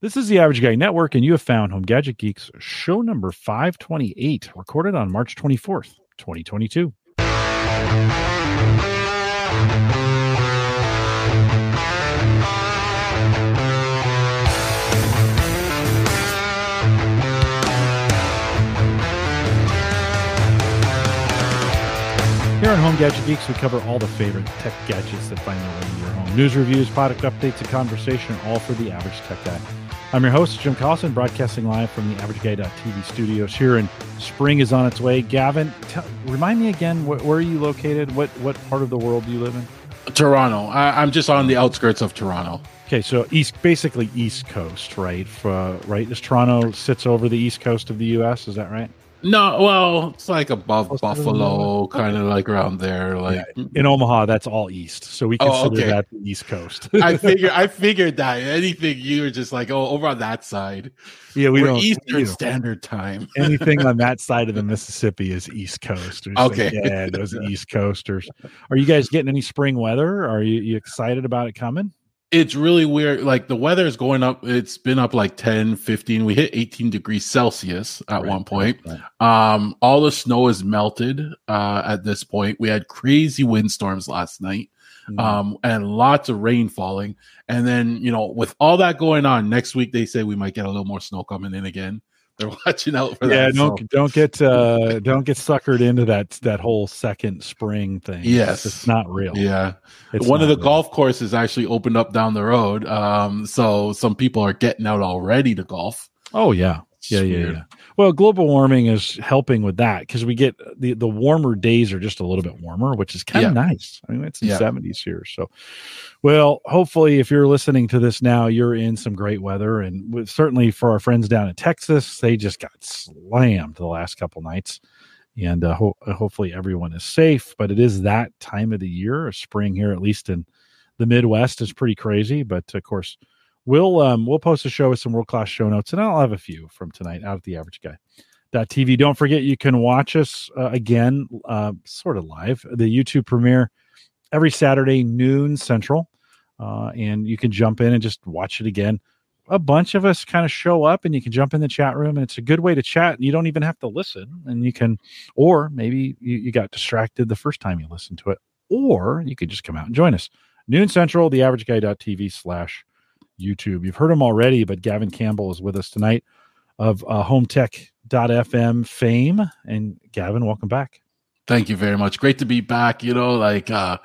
This is the Average Guy Network, and you have found Home Gadget Geeks show number 528, recorded on March 24th, 2022. Here on Home Gadget Geeks, we cover all the favorite tech gadgets that find their way into your home. News reviews, product updates, and conversation, all for the average tech guy. I'm your host, Jim Collison, broadcasting live from the AverageGuy.tv studios here in spring is on its way. Gavin, tell, remind me again, wh- where are you located? What what part of the world do you live in? Toronto. I, am just on the outskirts of Toronto. Okay, so east, basically East Coast, right? For, right, as Toronto sits over the East Coast of the U.S. Is that right? No, well, it's like above Buffalo, kind of like around there. Like yeah. in Omaha, that's all east, so we oh, consider oh, okay. that the East Coast. I figured, I figured that anything you were just like, oh, over on that side. Yeah, we don't Eastern Standard Time. anything on that side of the Mississippi is East Coast. Okay, like, yeah, those East Coasters. Are you guys getting any spring weather? Are you, you excited about it coming? It's really weird like the weather is going up it's been up like 10 15 we hit 18 degrees celsius at right, one point right, right. um all the snow is melted uh at this point we had crazy windstorms last night mm-hmm. um and lots of rain falling and then you know with all that going on next week they say we might get a little more snow coming in again they're watching out for yeah, that. don't so. don't get uh don't get suckered into that that whole second spring thing. Yes, it's, it's not real. Yeah, it's one of the real. golf courses actually opened up down the road. Um, so some people are getting out already to golf. Oh yeah, yeah, yeah, yeah. Well, global warming is helping with that because we get the the warmer days are just a little bit warmer, which is kind of yeah. nice. I mean, it's the seventies yeah. here, so well, hopefully, if you're listening to this now, you're in some great weather, and with, certainly for our friends down in Texas, they just got slammed the last couple nights, and uh, ho- hopefully everyone is safe. But it is that time of the year, spring here, at least in the Midwest, is pretty crazy. But of course we'll um, we'll post a show with some world class show notes, and I'll have a few from tonight out of the Average Guy. TV. Don't forget you can watch us uh, again, uh, sort of live, the YouTube premiere every Saturday noon Central, uh, and you can jump in and just watch it again. A bunch of us kind of show up, and you can jump in the chat room, and it's a good way to chat. You don't even have to listen, and you can, or maybe you, you got distracted the first time you listened to it, or you could just come out and join us. Noon Central, the average guy.tv slash YouTube. You've heard him already, but Gavin Campbell is with us tonight of uh, hometech.fm fame. And Gavin, welcome back. Thank you very much. Great to be back. You know, like, uh,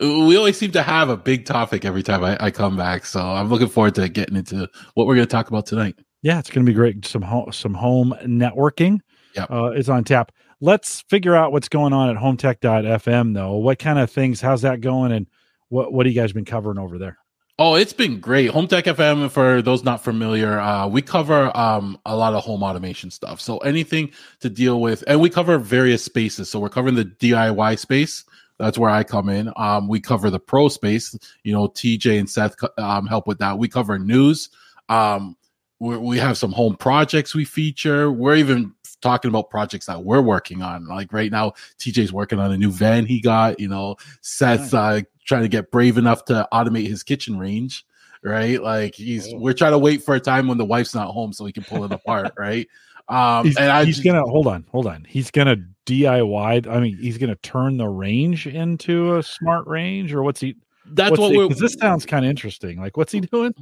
we always seem to have a big topic every time I, I come back. So I'm looking forward to getting into what we're going to talk about tonight. Yeah, it's going to be great. Some home, some home networking yep. uh, is on tap. Let's figure out what's going on at hometech.fm, though. What kind of things, how's that going? And what, what have you guys been covering over there? Oh, it's been great. Home Tech FM, for those not familiar, uh, we cover um, a lot of home automation stuff. So anything to deal with, and we cover various spaces. So we're covering the DIY space. That's where I come in. Um, we cover the pro space. You know, TJ and Seth um, help with that. We cover news. Um, we have some home projects we feature. We're even talking about projects that we're working on. Like right now, TJ's working on a new van he got. You know, Seth uh, trying to get brave enough to automate his kitchen range. Right, like he's oh. we're trying to wait for a time when the wife's not home so he can pull it apart. Right, um, he's, and I he's just, gonna hold on, hold on. He's gonna DIY. I mean, he's gonna turn the range into a smart range, or what's he? That's what's what we're. This sounds kind of interesting. Like, what's he doing?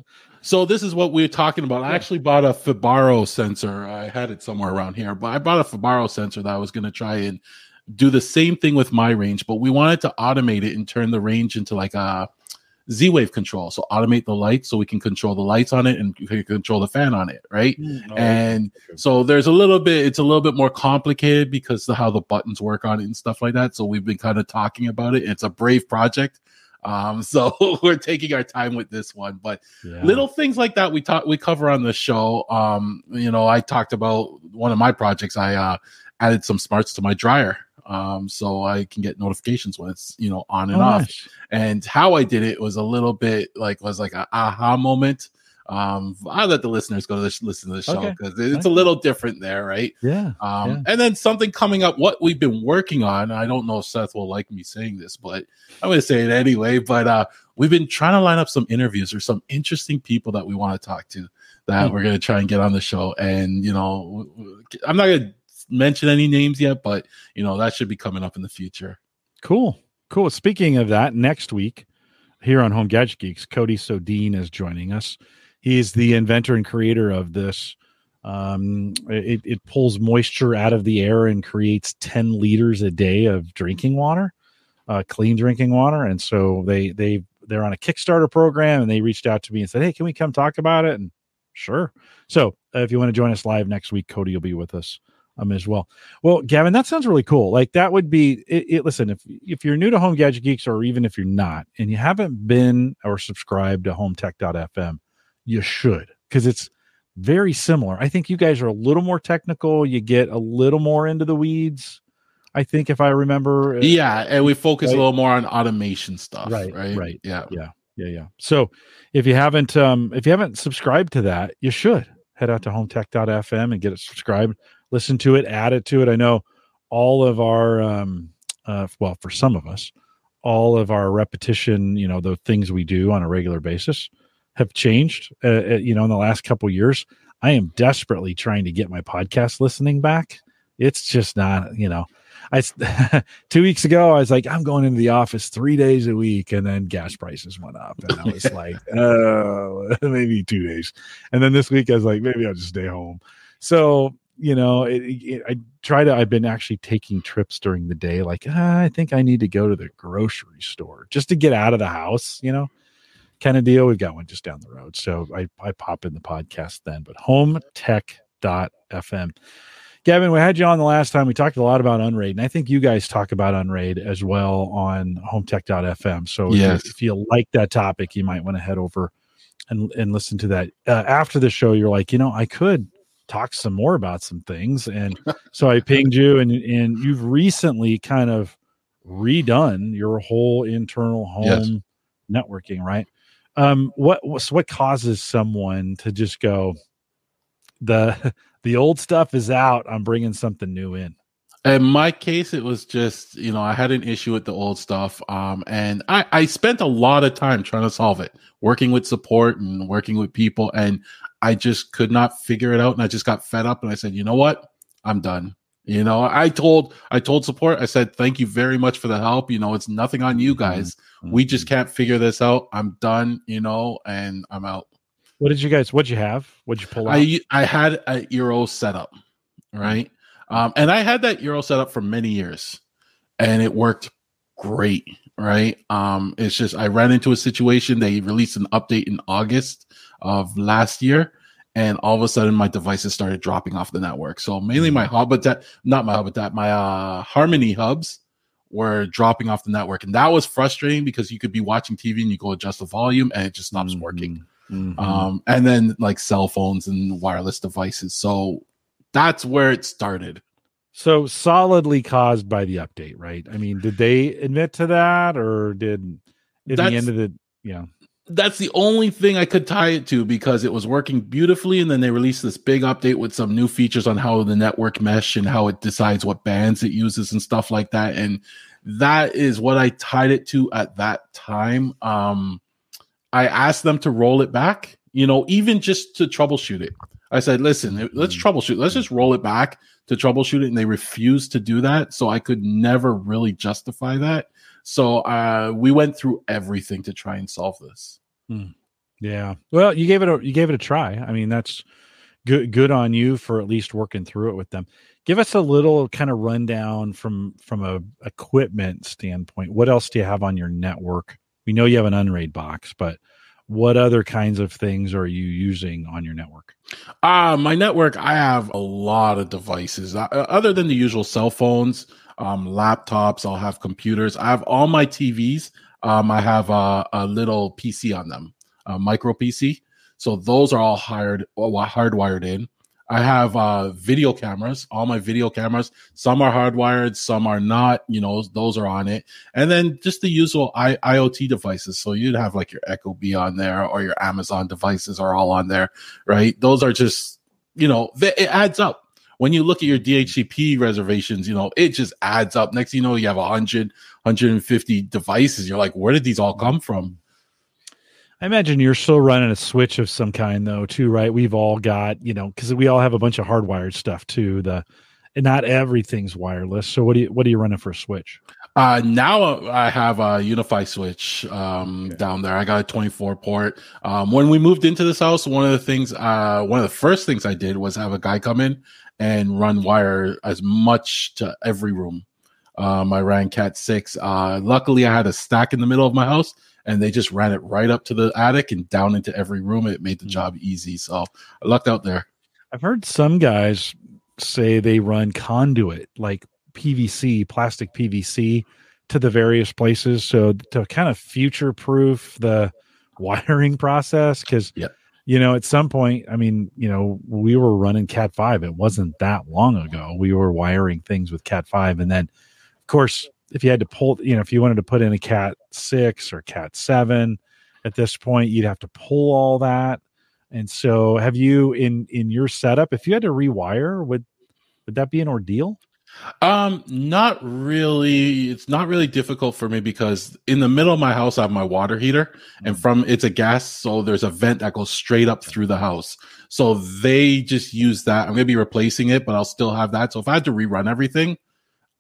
So this is what we are talking about. I actually bought a Fibaro sensor. I had it somewhere around here, but I bought a Fibaro sensor that I was going to try and do the same thing with my range, but we wanted to automate it and turn the range into like a Z wave control. So automate the lights so we can control the lights on it and control the fan on it, right? Mm, and so there's a little bit, it's a little bit more complicated because of how the buttons work on it and stuff like that. So we've been kind of talking about it. It's a brave project. Um, so we're taking our time with this one, but yeah. little things like that we talk we cover on the show. Um, you know, I talked about one of my projects. I uh, added some smarts to my dryer um, so I can get notifications when it's you know on and oh, off. Nice. And how I did it was a little bit like was like a aha moment. Um, I let the listeners go to this, listen to the show because okay. it's okay. a little different there, right? Yeah. Um, yeah. and then something coming up, what we've been working on. I don't know if Seth will like me saying this, but I'm going to say it anyway. But uh, we've been trying to line up some interviews or some interesting people that we want to talk to that mm-hmm. we're going to try and get on the show. And, you know, I'm not going to mention any names yet, but, you know, that should be coming up in the future. Cool. Cool. Speaking of that, next week here on Home Gadget Geeks, Cody Sodine is joining us. He's the inventor and creator of this. Um, it, it pulls moisture out of the air and creates 10 liters a day of drinking water, uh, clean drinking water. And so they, they, they're on a Kickstarter program and they reached out to me and said, Hey, can we come talk about it? And sure. So uh, if you want to join us live next week, Cody will be with us um, as well. Well, Gavin, that sounds really cool. Like that would be it, it, Listen, if if you're new to Home Gadget Geeks, or even if you're not, and you haven't been or subscribed to HomeTech.fm, you should because it's very similar. I think you guys are a little more technical. You get a little more into the weeds. I think if I remember, uh, yeah, and we focus right? a little more on automation stuff. Right, right, right. Yeah, yeah, yeah, yeah. So if you haven't, um, if you haven't subscribed to that, you should head out to HomeTech.fm and get it subscribed listen to it, add it to it. I know all of our, um, uh, well, for some of us, all of our repetition, you know, the things we do on a regular basis have changed, uh, uh you know, in the last couple years. I am desperately trying to get my podcast listening back. It's just not, you know, I two weeks ago I was like, I'm going into the office three days a week, and then gas prices went up, and I was like, uh, maybe two days, and then this week I was like, maybe I'll just stay home. So you know, it, it, I try to. I've been actually taking trips during the day. Like, ah, I think I need to go to the grocery store just to get out of the house. You know, kind of deal. We've got one just down the road, so I I pop in the podcast then. But hometech.fm. Gavin, we had you on the last time. We talked a lot about Unraid, and I think you guys talk about Unraid as well on hometech.fm. So yes. if, you, if you like that topic, you might want to head over and and listen to that. Uh, after the show, you're like, you know, I could talk some more about some things. And so I pinged you, and and you've recently kind of redone your whole internal home yes. networking, right? Um, what what causes someone to just go the the old stuff is out? I'm bringing something new in. In my case, it was just you know I had an issue with the old stuff, um, and I I spent a lot of time trying to solve it, working with support and working with people, and I just could not figure it out, and I just got fed up, and I said, you know what, I'm done. You know, I told I told support, I said, thank you very much for the help. You know, it's nothing on you mm-hmm. guys. Mm-hmm. We just can't figure this out. I'm done. You know, and I'm out. What did you guys? What'd you have? What'd you pull out? I I had a Eero setup, right? Um, and I had that Eero setup for many years, and it worked great, right? Um, it's just I ran into a situation. They released an update in August of last year, and all of a sudden my devices started dropping off the network. So mainly my Hubitat, not my Hubitat, my uh, Harmony hubs were dropping off the network, and that was frustrating because you could be watching TV and you go adjust the volume and it just stops mm-hmm. working. Mm-hmm. Um, and then like cell phones and wireless devices. So that's where it started. So solidly caused by the update, right? I mean, did they admit to that, or did at the end of the yeah? That's the only thing I could tie it to because it was working beautifully. And then they released this big update with some new features on how the network mesh and how it decides what bands it uses and stuff like that. And that is what I tied it to at that time. Um, I asked them to roll it back, you know, even just to troubleshoot it. I said, listen, let's mm-hmm. troubleshoot. Let's just roll it back to troubleshoot it. And they refused to do that. So I could never really justify that. So uh, we went through everything to try and solve this. Hmm. Yeah. Well, you gave it a you gave it a try. I mean, that's good good on you for at least working through it with them. Give us a little kind of rundown from from a equipment standpoint. What else do you have on your network? We know you have an Unraid box, but what other kinds of things are you using on your network? Uh, my network, I have a lot of devices. Uh, other than the usual cell phones, um, laptops. I'll have computers. I have all my TVs. Um, I have a, a, little PC on them, a micro PC. So those are all hired, hardwired in. I have uh, video cameras, all my video cameras. Some are hardwired, some are not. You know, those are on it. And then just the usual I- IoT devices. So you'd have like your Ecobee on there, or your Amazon devices are all on there, right? Those are just, you know, it adds up when you look at your DHCP reservations, you know, it just adds up. Next you know, you have 100, 150 devices. You're like, where did these all come from? I imagine you're still running a switch of some kind though, too, right? We've all got, you know, because we all have a bunch of hardwired stuff too. The and not everything's wireless. So what do you what are you running for a switch? Uh, now I have a UniFi switch um, okay. down there. I got a 24 port. Um, when we moved into this house, one of the things, uh, one of the first things I did was have a guy come in and run wire as much to every room. Um, I ran Cat six. Uh, luckily, I had a stack in the middle of my house, and they just ran it right up to the attic and down into every room. It made the hmm. job easy. So I lucked out there. I've heard some guys say they run conduit, like PVC, plastic PVC to the various places. So to kind of future proof the wiring process, because, yep. You know, at some point, I mean, you know, we were running Cat 5. It wasn't that long ago. We were wiring things with Cat 5. And then, of course, if you had to pull, you know, if you wanted to put in a Cat 6 or Cat 7 at this point, you'd have to pull all that. And so have you in in your setup, if you had to rewire, would would that be an ordeal? Um, not really. It's not really difficult for me because in the middle of my house, I have my water heater, and mm. from it's a gas, so there's a vent that goes straight up through the house. So they just use that. I'm gonna be replacing it, but I'll still have that. So if I had to rerun everything,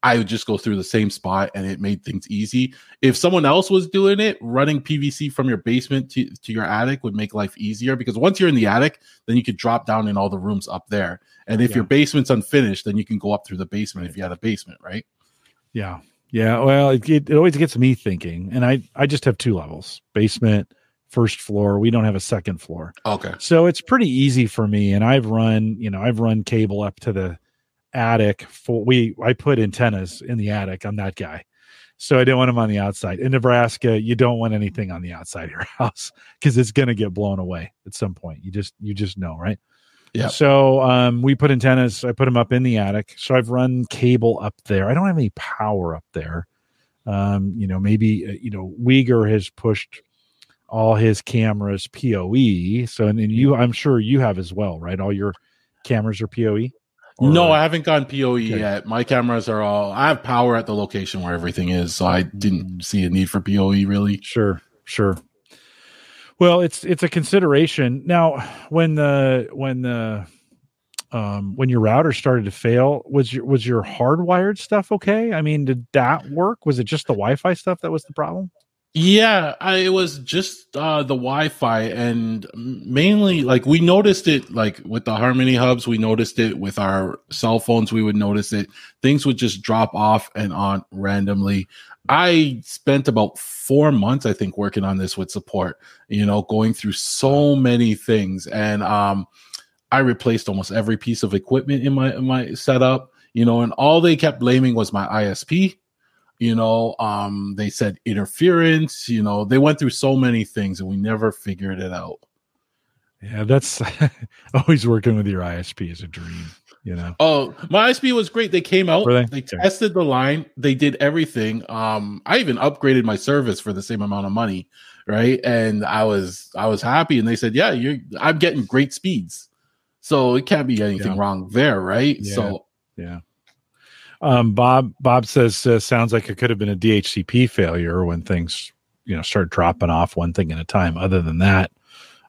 I would just go through the same spot and it made things easy. If someone else was doing it, running PVC from your basement to, to your attic would make life easier because once you're in the attic, then you could drop down in all the rooms up there. And if yeah. your basement's unfinished, then you can go up through the basement if you had a basement, right? Yeah. Yeah. Well, it, it, it always gets me thinking. And I, I just have two levels basement, first floor. We don't have a second floor. Okay. So it's pretty easy for me. And I've run, you know, I've run cable up to the, attic for we I put antennas in the attic. I'm that guy. So I didn't want them on the outside. In Nebraska, you don't want anything on the outside of your house because it's going to get blown away at some point. You just you just know, right? Yeah. So um, we put antennas. I put them up in the attic. So I've run cable up there. I don't have any power up there. Um, you know, maybe uh, you know Uyghur has pushed all his cameras PoE. So and, and you, I'm sure you have as well, right? All your cameras are PoE. Or, no, I haven't gone PoE okay. yet. My cameras are all. I have power at the location where everything is, so I didn't see a need for PoE really. Sure, sure. Well, it's it's a consideration now. When the when the um, when your router started to fail, was your was your hardwired stuff okay? I mean, did that work? Was it just the Wi-Fi stuff that was the problem? Yeah, I, it was just uh, the Wi-Fi, and mainly like we noticed it like with the Harmony hubs. We noticed it with our cell phones. We would notice it. Things would just drop off and on randomly. I spent about four months, I think, working on this with support. You know, going through so many things, and um, I replaced almost every piece of equipment in my in my setup. You know, and all they kept blaming was my ISP you know um they said interference you know they went through so many things and we never figured it out. Yeah that's always working with your isp is a dream you know? Oh my isp was great. They came out they? they tested the line they did everything. Um i even upgraded my service for the same amount of money right? And i was i was happy and they said yeah you're i'm getting great speeds. So it can't be anything yeah. wrong there right? Yeah. so yeah um, Bob Bob says uh, sounds like it could have been a DHCP failure when things you know start dropping off one thing at a time. Other than that,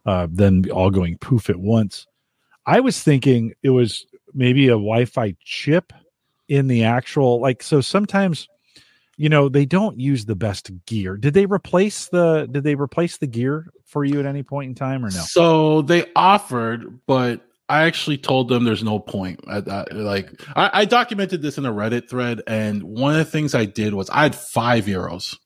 uh, then all going poof at once. I was thinking it was maybe a Wi-Fi chip in the actual like. So sometimes, you know, they don't use the best gear. Did they replace the? Did they replace the gear for you at any point in time or no? So they offered, but I actually told them there's no point. I, I, like I, I, documented this in a Reddit thread, and one of the things I did was I had five Eeros,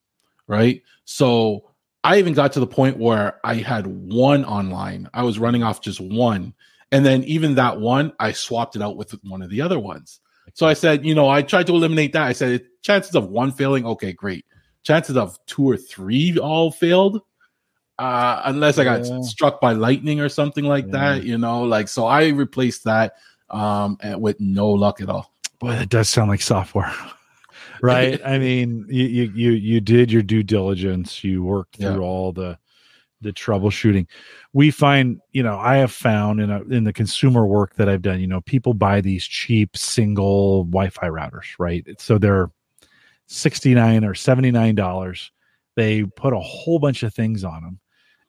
right? So I even got to the point where I had one online. I was running off just one, and then even that one, I swapped it out with one of the other ones. So I said, you know, I tried to eliminate that. I said chances of one failing, okay, great. Chances of two or three all failed, uh, unless I got yeah. struck by lightning or something like yeah. that, you know, like so I replaced that um with no luck at all. Boy, that does sound like software. right? I mean, you, you you you did your due diligence, you worked through yeah. all the the troubleshooting. We find, you know, I have found in a, in the consumer work that I've done, you know, people buy these cheap single Wi-Fi routers, right? So they're 69 or 79 dollars. They put a whole bunch of things on them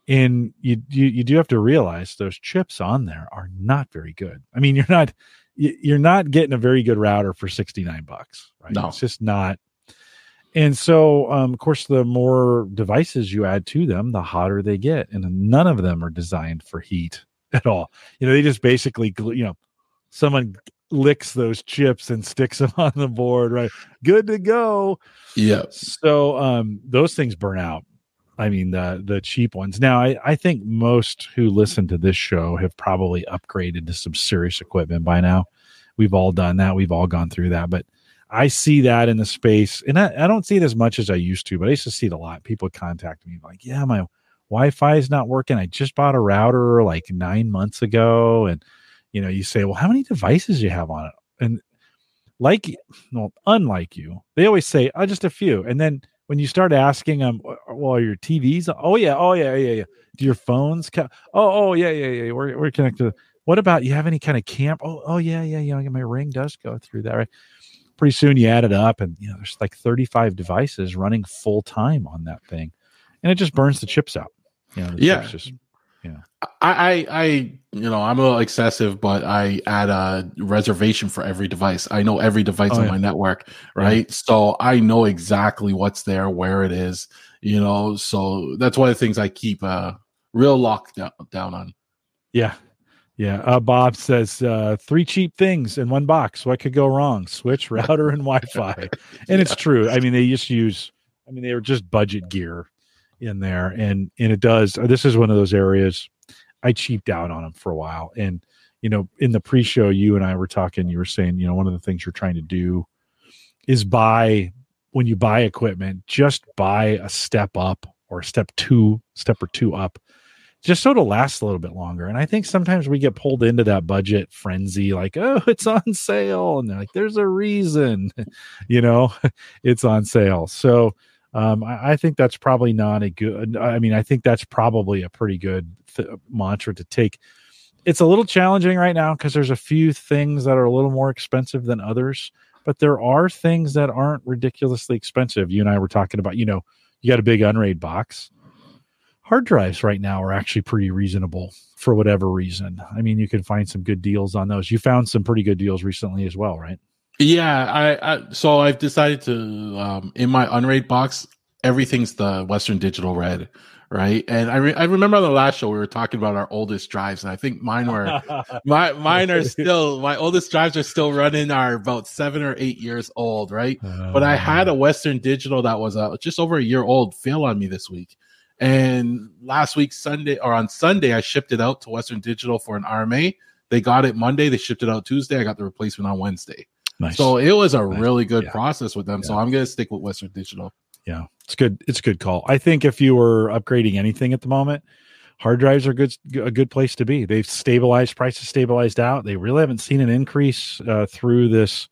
and you, you you do have to realize those chips on there are not very good. I mean, you're not you're not getting a very good router for 69 bucks, right? No. It's just not. And so, um, of course, the more devices you add to them, the hotter they get, and none of them are designed for heat at all. You know, they just basically, you know, someone licks those chips and sticks them on the board, right? Good to go. Yeah. So, um, those things burn out I mean the the cheap ones. Now I, I think most who listen to this show have probably upgraded to some serious equipment by now. We've all done that. We've all gone through that. But I see that in the space, and I, I don't see it as much as I used to, but I used to see it a lot. People contact me like, yeah, my Wi-Fi is not working. I just bought a router like nine months ago. And you know, you say, Well, how many devices do you have on it? And like well, unlike you, they always say, Oh, just a few. And then when you start asking them, well, are your TVs? Oh yeah, oh yeah, yeah, yeah. Do your phones? Co- oh, oh yeah, yeah, yeah. We're we're connected. What about you have any kind of camp? Oh, oh yeah, yeah, yeah. My ring does go through that, right? Pretty soon you add it up, and you know there's like 35 devices running full time on that thing, and it just burns the chips out. You know, yeah, just yeah. I, I, you know, I'm a little excessive, but I add a reservation for every device. I know every device oh, on yeah. my network, right? Yeah. So I know exactly what's there, where it is, you know. So that's one of the things I keep uh real locked down, down on. Yeah. Yeah. Uh, Bob says uh, three cheap things in one box. What could go wrong? Switch, router, and Wi Fi. And yeah. it's true. I mean, they just use, I mean, they were just budget gear in there and and it does uh, this is one of those areas i cheaped out on them for a while and you know in the pre-show you and i were talking you were saying you know one of the things you're trying to do is buy when you buy equipment just buy a step up or step two step or two up just so it'll last a little bit longer and i think sometimes we get pulled into that budget frenzy like oh it's on sale and they're like there's a reason you know? It's on sale so um, I, I, think that's probably not a good. I mean, I think that's probably a pretty good th- mantra to take. It's a little challenging right now because there's a few things that are a little more expensive than others, but there are things that aren't ridiculously expensive. You and I were talking about, you know, you got a big Unraid box. Hard drives right now are actually pretty reasonable for whatever reason. I mean, you can find some good deals on those. You found some pretty good deals recently as well, right? Yeah, I, I so I've decided to um in my unraid box, everything's the Western Digital Red, right? And I re- I remember on the last show we were talking about our oldest drives, and I think mine were my mine are still my oldest drives are still running are about seven or eight years old, right? Uh, but I had a Western Digital that was uh, just over a year old fail on me this week. And last week Sunday or on Sunday, I shipped it out to Western Digital for an RMA. They got it Monday. They shipped it out Tuesday. I got the replacement on Wednesday. Nice. So it was a nice. really good yeah. process with them. Yeah. So I'm going to stick with Western Digital. Yeah, it's good. It's a good call. I think if you were upgrading anything at the moment, hard drives are good a good place to be. They've stabilized, prices stabilized out. They really haven't seen an increase uh, through this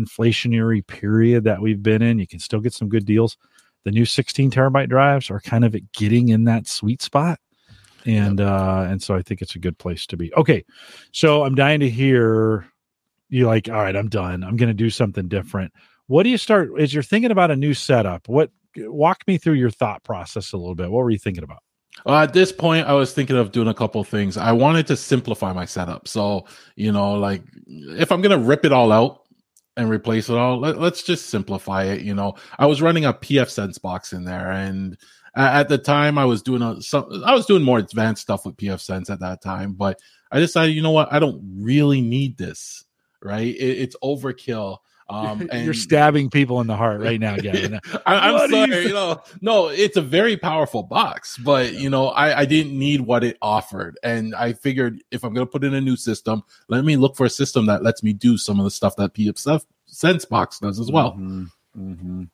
inflationary period that we've been in. You can still get some good deals. The new 16 terabyte drives are kind of getting in that sweet spot. And yep. uh and so I think it's a good place to be. Okay. So I'm dying to hear you're like, all right, I'm done. I'm going to do something different. What do you start as you're thinking about a new setup? What walk me through your thought process a little bit. What were you thinking about? Uh, at this point, I was thinking of doing a couple things. I wanted to simplify my setup. So, you know, like if I'm going to rip it all out and replace it all, let, us just simplify it. You know, I was running a pfSense box in there and at the time I was doing a, some, I was doing more advanced stuff with pfSense at that time, but I decided, you know what? I don't really need this right? It, it's overkill. Um, and you're stabbing people in the heart right now, Gavin. I, am sorry, you, you, know, no, it's a very powerful box, but you know, I, I didn't need what it offered, and I figured if I'm going to put in a new system, let me look for a system that lets me do some of the stuff that PF Sense box does as well. Mm-hmm. Mm-hmm.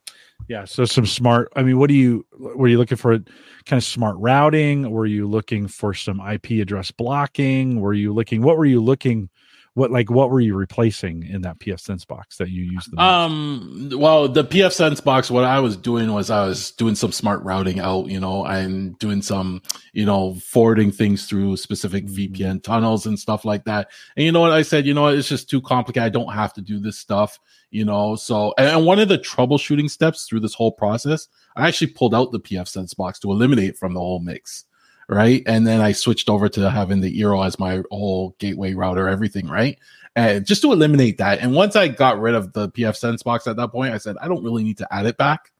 Yeah, so some smart. I mean, what do you were you looking for? Kind of smart routing? Were you looking for some IP address blocking? Were you looking? What were you looking? What like what were you replacing in that pfSense box that you used? Um, well, the pfSense box, what I was doing was I was doing some smart routing out, you know, and doing some, you know, forwarding things through specific mm-hmm. VPN tunnels and stuff like that. And you know what I said? You know, it's just too complicated. I don't have to do this stuff, you know. So, and one of the troubleshooting steps through this whole process, I actually pulled out the pfSense box to eliminate from the whole mix right? And then I switched over to having the Eero as my whole gateway router, everything, right? And just to eliminate that. And once I got rid of the pfSense box at that point, I said, I don't really need to add it back.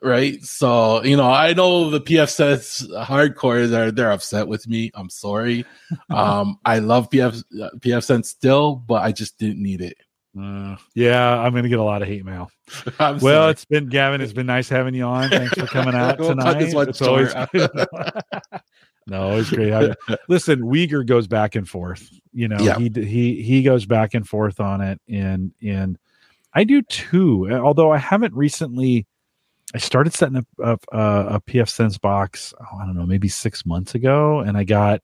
Right. So, you know, I know the pfSense hardcore are they're upset with me. I'm sorry. um, I love PF pfSense still, but I just didn't need it. Uh, yeah, I'm going to get a lot of hate mail. well, sorry. it's been Gavin. It's been nice having you on. Thanks for coming out tonight. it's always no, it's great. I, listen, Uyghur goes back and forth. You know, yeah. he he he goes back and forth on it, and and I do too. Although I haven't recently. I started setting up, up uh, a pfSense box. Oh, I don't know, maybe six months ago, and I got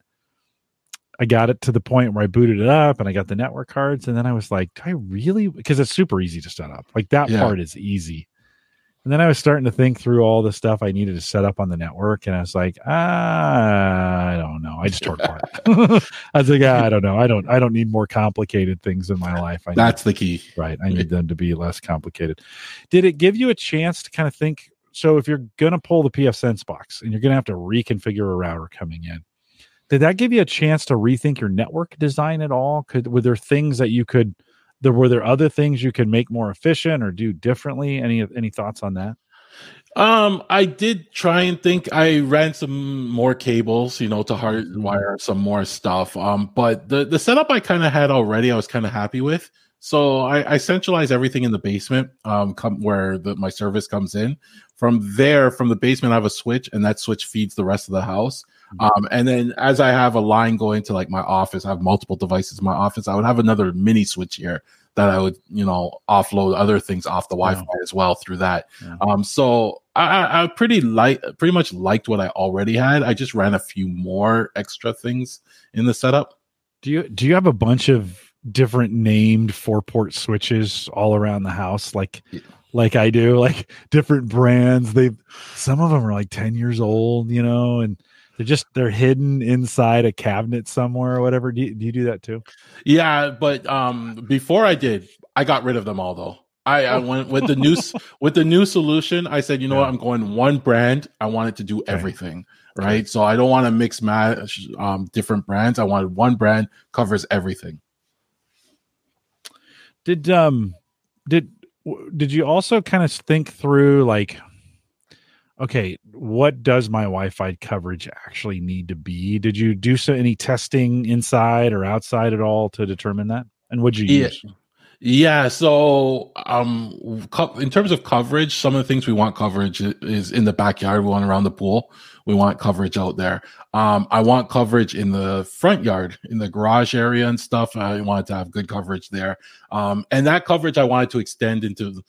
I got it to the point where I booted it up and I got the network cards. And then I was like, do I really? Because it's super easy to set up. Like that yeah. part is easy. And then I was starting to think through all the stuff I needed to set up on the network. And I was like, ah, I don't know. I just tore apart. I was like, ah, I don't know. I don't, I don't need more complicated things in my life. I That's need, the key. Right. I need them to be less complicated. Did it give you a chance to kind of think? So if you're going to pull the pfSense box and you're going to have to reconfigure a router coming in, did that give you a chance to rethink your network design at all? Could were there things that you could there were there other things you could make more efficient or do differently? Any any thoughts on that? Um, I did try and think. I ran some more cables, you know, to hardwire mm-hmm. some more stuff. Um, but the the setup I kind of had already, I was kind of happy with. So I, I centralized everything in the basement, um, come where the, my service comes in. From there, from the basement, I have a switch, and that switch feeds the rest of the house. Um, and then as I have a line going to like my office, I have multiple devices in my office. I would have another mini switch here that I would, you know, offload other things off the Wi-Fi yeah. as well through that. Yeah. Um, so I, I pretty like, pretty much liked what I already had. I just ran a few more extra things in the setup. Do you do you have a bunch of different named four port switches all around the house? Like. Yeah like I do, like different brands. They some of them are like 10 years old, you know, and they're just they're hidden inside a cabinet somewhere or whatever. Do you, do you do that too? Yeah, but um, before I did, I got rid of them all though. I, I went with the new with the new solution. I said, you know yeah. what, I'm going one brand. I wanted to do okay. everything, right? Okay. So I don't want to mix match um, different brands. I wanted one brand covers everything. Did um did did you also kind of think through like okay, what does my Wi-Fi coverage actually need to be? Did you do so any testing inside or outside at all to determine that? And would you yeah. use? Yeah, so um, co- in terms of coverage, some of the things we want coverage is in the backyard. We want around the pool. We want coverage out there. Um, I want coverage in the front yard, in the garage area and stuff. I wanted to have good coverage there. Um, and that coverage I wanted to extend into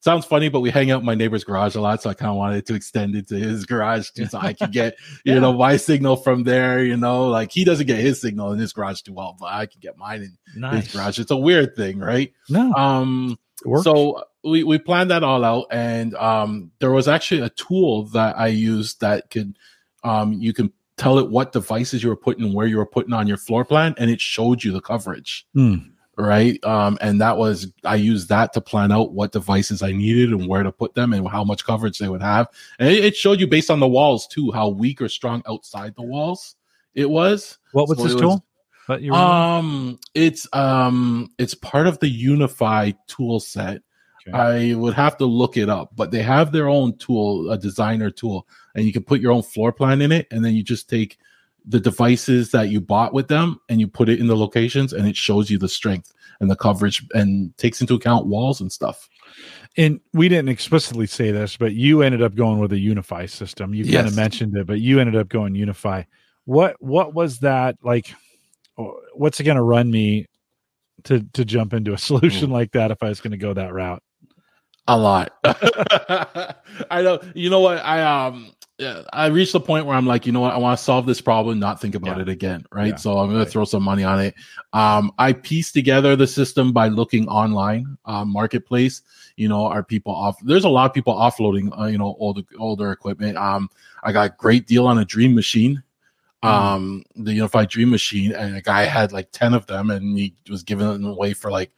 sounds funny, but we hang out in my neighbor's garage a lot, so I kind of wanted to extend it to his garage too, so I could get yeah. you know my signal from there. You know, like he doesn't get his signal in his garage too well, but I can get mine in nice. his garage. It's a weird thing, right? No. Um. So we we planned that all out, and um, there was actually a tool that I used that could um you can tell it what devices you were putting where you were putting on your floor plan, and it showed you the coverage. Mm right? Um and that was i used that to plan out what devices i needed and where to put them and how much coverage they would have. And it, it showed you based on the walls too how weak or strong outside the walls it was. What was so this tool but you um it's um it's part of the UniFi tool set. Okay. i would have to look it up but they have their own tool a designer tool and you can put your own floor plan in it and then you just take the devices that you bought with them and you put it in the locations and it shows you the strength and the coverage and takes into account walls and stuff. And we didn't explicitly say this, but you ended up going with a UniFi system. You yes. kind of mentioned it, but you ended up going UniFi. What what was that like? What's it going to run me to to jump into a solution like that if I was going to go that route? A lot. I know. You know what? I um yeah, I reached the point where I'm like, you know what, I want to solve this problem, not think about yeah. it again, right? Yeah. So I'm going right. to throw some money on it. Um, I pieced together the system by looking online, uh, marketplace. You know, are people off? There's a lot of people offloading, uh, you know, older older equipment. Um, I got a great deal on a Dream Machine, mm. um, the UniFi Dream Machine, and a guy had like ten of them, and he was giving them away for like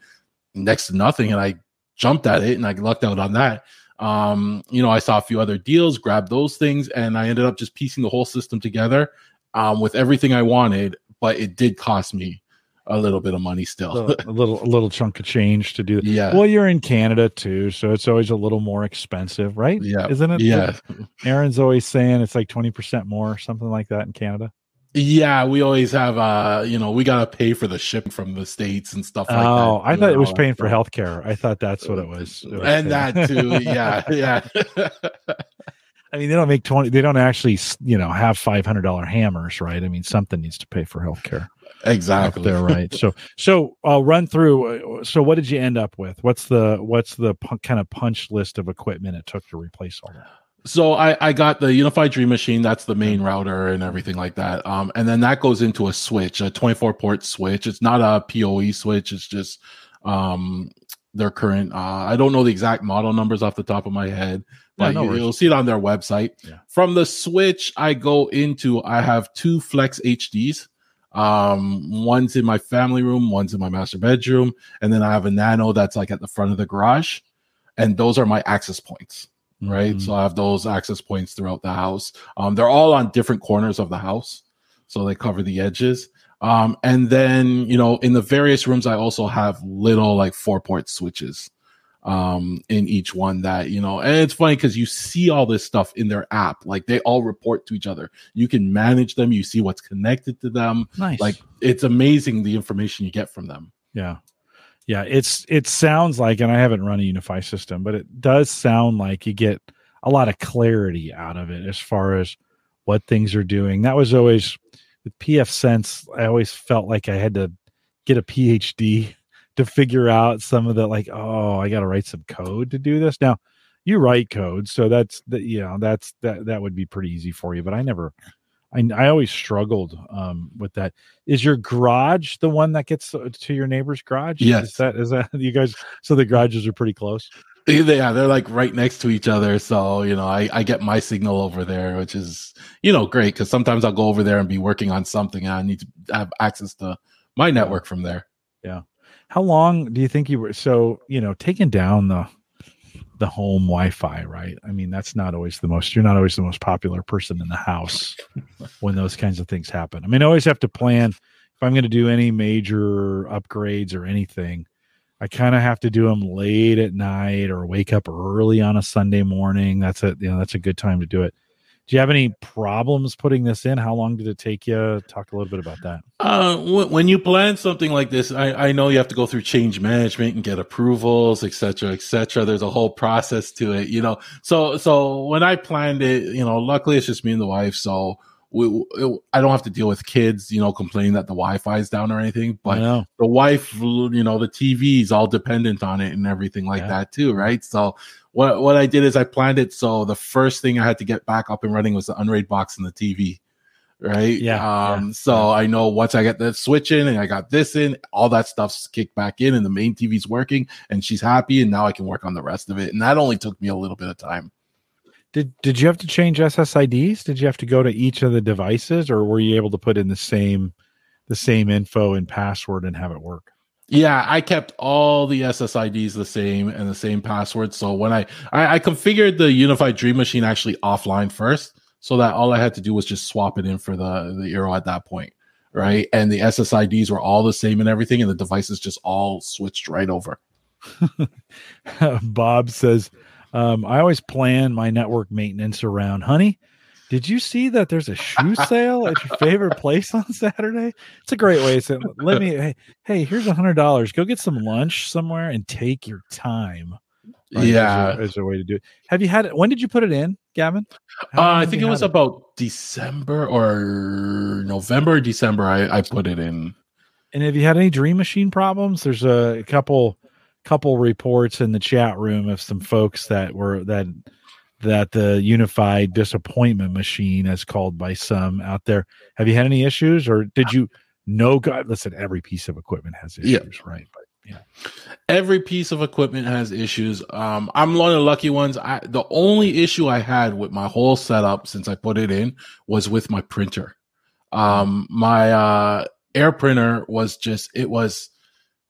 next to nothing, and I jumped at it and I lucked out on that. Um, you know, I saw a few other deals, grabbed those things, and I ended up just piecing the whole system together um, with everything I wanted. But it did cost me a little bit of money still. a little a little chunk of change to do. that. Yeah. Well, you're in Canada too, so it's always a little more expensive, right? Yeah. Isn't it? Yeah. Aaron's always saying it's like 20% more, something like that in Canada. Yeah, we always have uh, you know, we gotta pay for the ship from the States and stuff like that. oh, that. I thought it was paying for health care. I thought that's what it was. It was and paying- that too. Yeah, yeah. I mean, they don't make 20, they don't actually, you know, have $500 hammers, right? I mean, something needs to pay for health care. exactly. There, right? So, so I'll run through. uh, So, what did you end up with? What's the, what's the pu- kind of punch list of equipment it took to replace all that? So I, I got the UniFi Dream Machine. That's the main router and everything like that. Um, and then that goes into a switch, a 24 port switch. It's not a PoE switch. It's just um, their current. Uh, I don't know the exact model numbers off the top of my head, Yeah, but no you, will see it on their website. Yeah. From the switch, I go into. I have two Flex HDs. Um, one's in my family room, one's in my master bedroom, and then I have a Nano that's like at the front of the garage, and those are my access points right? Mhm. So I have those access points throughout the house. Um, they're all on different corners of the house, so they cover the edges. Um, and then you know, in the various rooms, I also have little like four port switches um in each one that you know and it's funny because you see all this stuff in their app like they all report to each other you can manage them you see what's connected to them nice. like it's amazing the information you get from them Yeah. Yeah, it's it sounds like and I haven't run a UniFi system, but it does sound like you get a lot of clarity out of it as far as what things are doing. That was always with pfSense, I always felt like I had to get a PhD to figure out some of the like, oh, I got to write some code to do this. Now, you write code, so that's that you know, that's that that would be pretty easy for you, but I never I, I always struggled um, with that. Is your garage the one that gets to to your neighbor's garage? Yes. Is that is that you guys? So the garages are pretty close. yeah they're like right next to each other so you know i, I get my signal over there which is you know great because sometimes i'll go over there and be working on something and i need to have access to my network from there Yeah. How long do you think you were? So you know, taking down the the home Wi-Fi, right? I mean, that's not always the most. You're not always the most popular person in the house when those kinds of things happen. I mean, I always have to plan if I'm going to do any major upgrades or anything. I kind of have to do them late at night or wake up early on a Sunday morning. That's a you know that's a good time to do it. Do you have any problems putting this in? How long did it take you? Talk a little bit about that. uh when, when you plan something like this I, I know you have to go through change management and get approvals etc cetera, etc cetera. there's a whole process to it you know so so when i planned it you know luckily it's just me and the wife so we, it, i don't have to deal with kids you know complaining that the wi-fi is down or anything but the wife, you know, the TV is all dependent on it and everything like Yeah. that too, right? So what what I did is I planned it so the first thing I had to get back up and running was the Unraid box and the TV, right? Yeah, Um. yeah, So I know once I get the switch in and I got this in, all that stuff's kicked back in, and the main TV's working, and she's happy, and now I can work on the rest of it. And that only took me a little bit of time. Did did you have to change SSIDs? Did you have to go to each of the devices, or were you able to put in the same the same info and password and have it work? Yeah, I kept all the SSIDs the same and the same password. So when I, I I configured the UniFi Dream Machine actually offline first, so that all I had to do was just swap it in for the the Eero at that point, right? And the SSIDs were all the same and everything, and the devices just all switched right over. Bob says, um, "I always plan my network maintenance around honey." Did you see that there's a shoe sale at your favorite place on Saturday? It's a great way to say, let me hey, hey here's a hundred dollars. Go get some lunch somewhere and take your time. right, yeah, as a, way to do it. Have you had it? When did you put it in, Gavin? Uh, I think it was had about December or November, December. I I put it in. And have you had any Dream Machine problems? There's a couple couple reports in the chat room of some folks that were that that the unified disappointment machine as called by some out there. Have you had any issues or did you know God listen, every piece of equipment has Yeah. issues, right? But yeah. every piece of equipment has issues. Um, I'm one of the lucky ones. I, the only issue I had with my whole setup since I put it in was with my printer. Um, my uh, air printer was just it was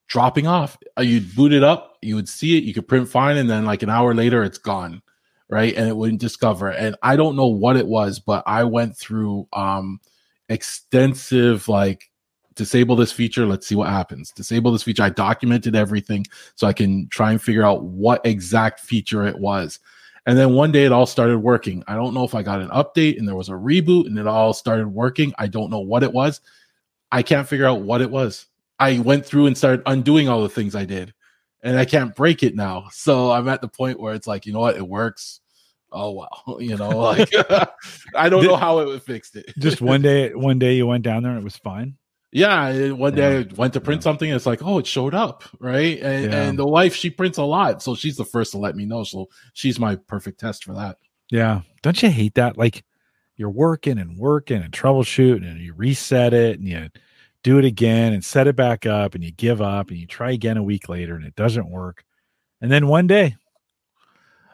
dropping off. Uh, You'd boot it up you would see it, you could print fine, and then like an hour later, it's gone, right? And it wouldn't discover. And I don't know what it was, but I went through um extensive like disable this feature let's see what happens disable this feature i documented everything so i can try and figure out what exact feature it was and then one day it all started working i don't know if i got an update and there was a reboot and it all started working i don't know what it was i can't figure out what it was i went through and started undoing all the things i did and i can't break it now so i'm at the point where it's like you know what it works oh well you know like i don't know how it fixed it just one day one day you went down there and it was fine yeah, one day yeah. I went to print yeah. something. And it's like, oh, it showed up, right? And, yeah. and the wife, she prints a lot, so she's the first to let me know. So she's my perfect test for that. Yeah, don't you hate that? Like you're working and working and troubleshooting, and you reset it, and you do it again, and set it back up, and you give up, and you try again a week later, and it doesn't work, and then one day,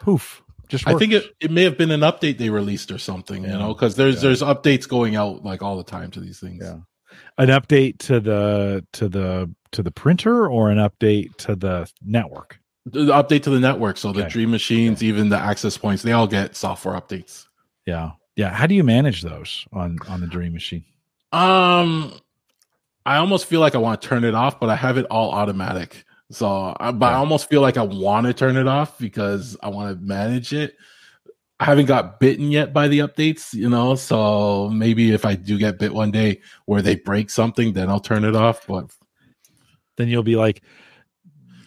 poof, just works. I think it, it may have been an update they released or something, you know, because there's there's updates going out like all the time to these things. Yeah an update to the to the to the printer or an update to the network? The update to the network. So okay. the Dream machines, okay. even the access points, they all get software updates. Yeah, yeah. How do you manage those on on the Dream machine? Um, I almost feel like I want to turn it off, but I have it all automatic. So, I, but yeah. I almost feel like I want to turn it off because I want to manage it. I haven't got bitten yet by the updates, you know. So maybe if I do get bit one day where they break something, then I'll turn it off. But then you'll be like,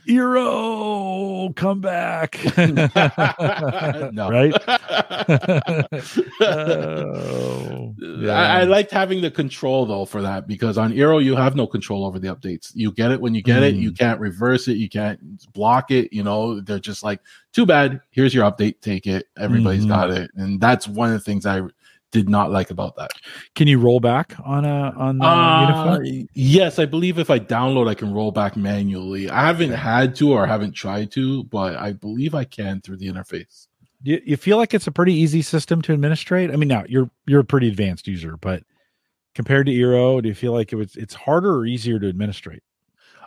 Eero, come back. no. Right? oh, yeah. I, I, liked having the control though for that because on Eero you have no control over the updates. You get it when you get mm. it. You mm. can't reverse it. You can't block it. You know, they're just like, too bad. Here's your update. Take it. Everybody's mm. got it. And that's one of the things I did not like about that. Can you roll back on a on the uh, Yes, I believe if I download, I can roll back manually. I haven't had to or haven't tried to, but I believe I can through the interface. You, you feel like it's a pretty easy system to administrate? I mean, now you're you're a pretty advanced user, but compared to Eero, do you feel like it was it's harder or easier to administrate?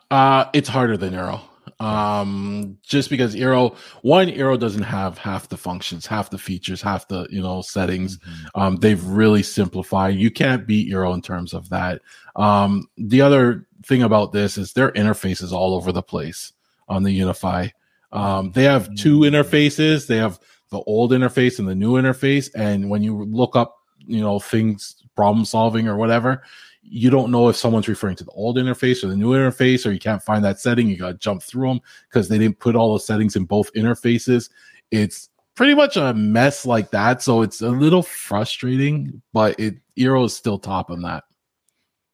Uh it's harder than Eero um just because Eero one Eero doesn't have half the functions half the features half the you know settings mm-hmm. um they've really simplified you can't beat Eero in terms of that um the other thing about this is their interface is all over the place on the UniFi. um they have two mm-hmm. interfaces they have the old interface and the new interface and when you look up you know things problem solving or whatever you don't know if someone's referring to the old interface or the new interface, or you can't find that setting. You got to jump through them because they didn't put all the settings in both interfaces. It's pretty much a mess like that. So it's a little frustrating, but it Eero is still top on that.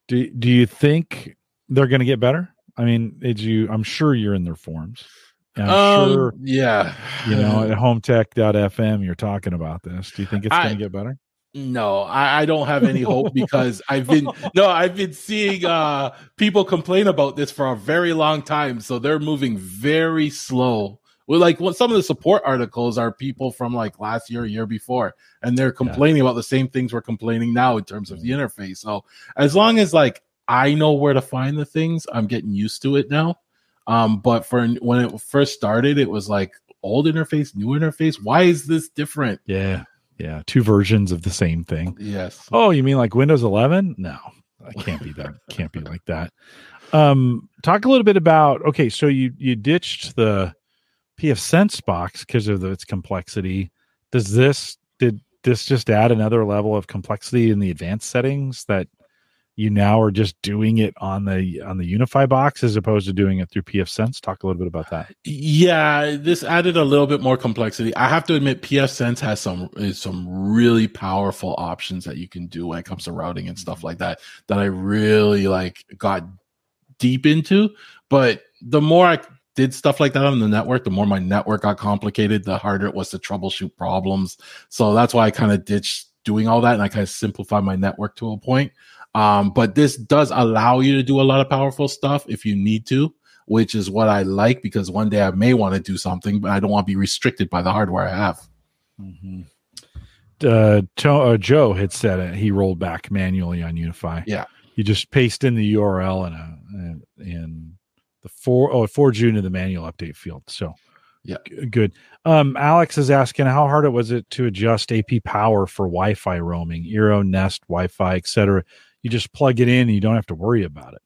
Do Do you think they're going to get better? I mean, did you? I'm sure you're in their forums. I'm um, sure, yeah. You know, at hometech.fm, you're talking about this. Do you think it's going to get better? No, I, I, don't have any hope because I've been no, I've been seeing uh people complain about this for a very long time. So they're moving very slow. Well, like what some of the support articles are people from like last year, year before, and they're complaining yeah. about the same things we're complaining now in terms of the interface. So as long as like I know where to find the things, I'm getting used to it now. Um, but for when it first started, it was like old interface, new interface. Why is this different? Yeah. Yeah, two versions of the same thing. Yes. Oh, you mean like Windows 11? No, it can't be that. can't be like that. Um, talk a little bit about. Okay, so you you ditched the pfSense box because of the, its complexity. Does this did this just add another level of complexity in the advanced settings that you now are just doing it on the on the UniFi box as opposed to doing it through pfSense Talk a little bit about that. Yeah, this added a little bit more complexity. I have to admit, pfSense has some some really powerful options that you can do when it comes to routing and stuff like that. That I really like got deep into. But the more I did stuff like that on the network, the more my network got complicated, the harder it was to troubleshoot problems. So that's why I kind of ditched doing all that and I kind of simplified my network to a point. Um, but this does allow you to do a lot of powerful stuff if you need to, which is what I like because one day I may want to do something, but I don't want to be restricted by the hardware I have. Mm-hmm. Uh, uh, Joe had said it. He rolled back manually on UniFi. Yeah, you just paste in the URL and in, in the four oh four June in the manual update field. So yeah, good. Um, Alex is asking how hard it was it to adjust AP power for Wi-Fi roaming, Eero, Nest, Wi-Fi, etc. You just plug it in and you don't have to worry about it.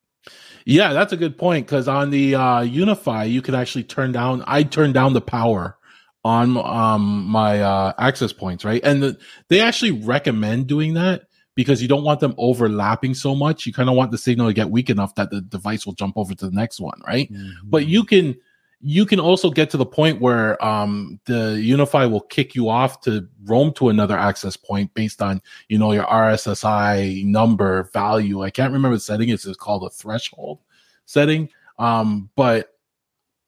Yeah, that's a good point because on the uh, UniFi, you can actually turn down. I turned down the power on um, my uh, access points, right? And the, they actually recommend doing that because you don't want them overlapping so much. You kind of want the signal to get weak enough that the device will jump over to the next one, right? Mm-hmm. But you can you can also get to the point where um, the UniFi will kick you off to roam to another access point based on you know your RSSI number value. I can't remember the setting. It's called a threshold setting. Um, but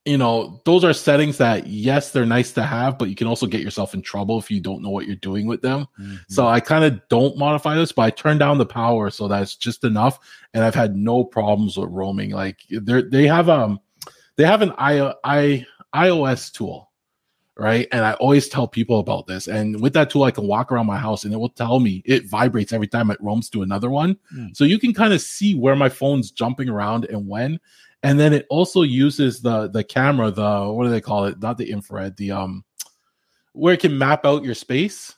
you know, those are settings that yes, they're nice to have, but you can also get yourself in trouble if you don't know what you're doing with them. Mm-hmm. So I kind of don't modify this, but I turn down the power so that's just enough. And I've had no problems with roaming. Like they they have um they have an I, I iOS tool, right? And I always tell people about this. And with that tool, I can walk around my house and it will tell me it vibrates every time it roams to another one. Mm. So you can kind of see where my phone's jumping around and when and then it also uses the the camera the what do they call it not the infrared the um where it can map out your space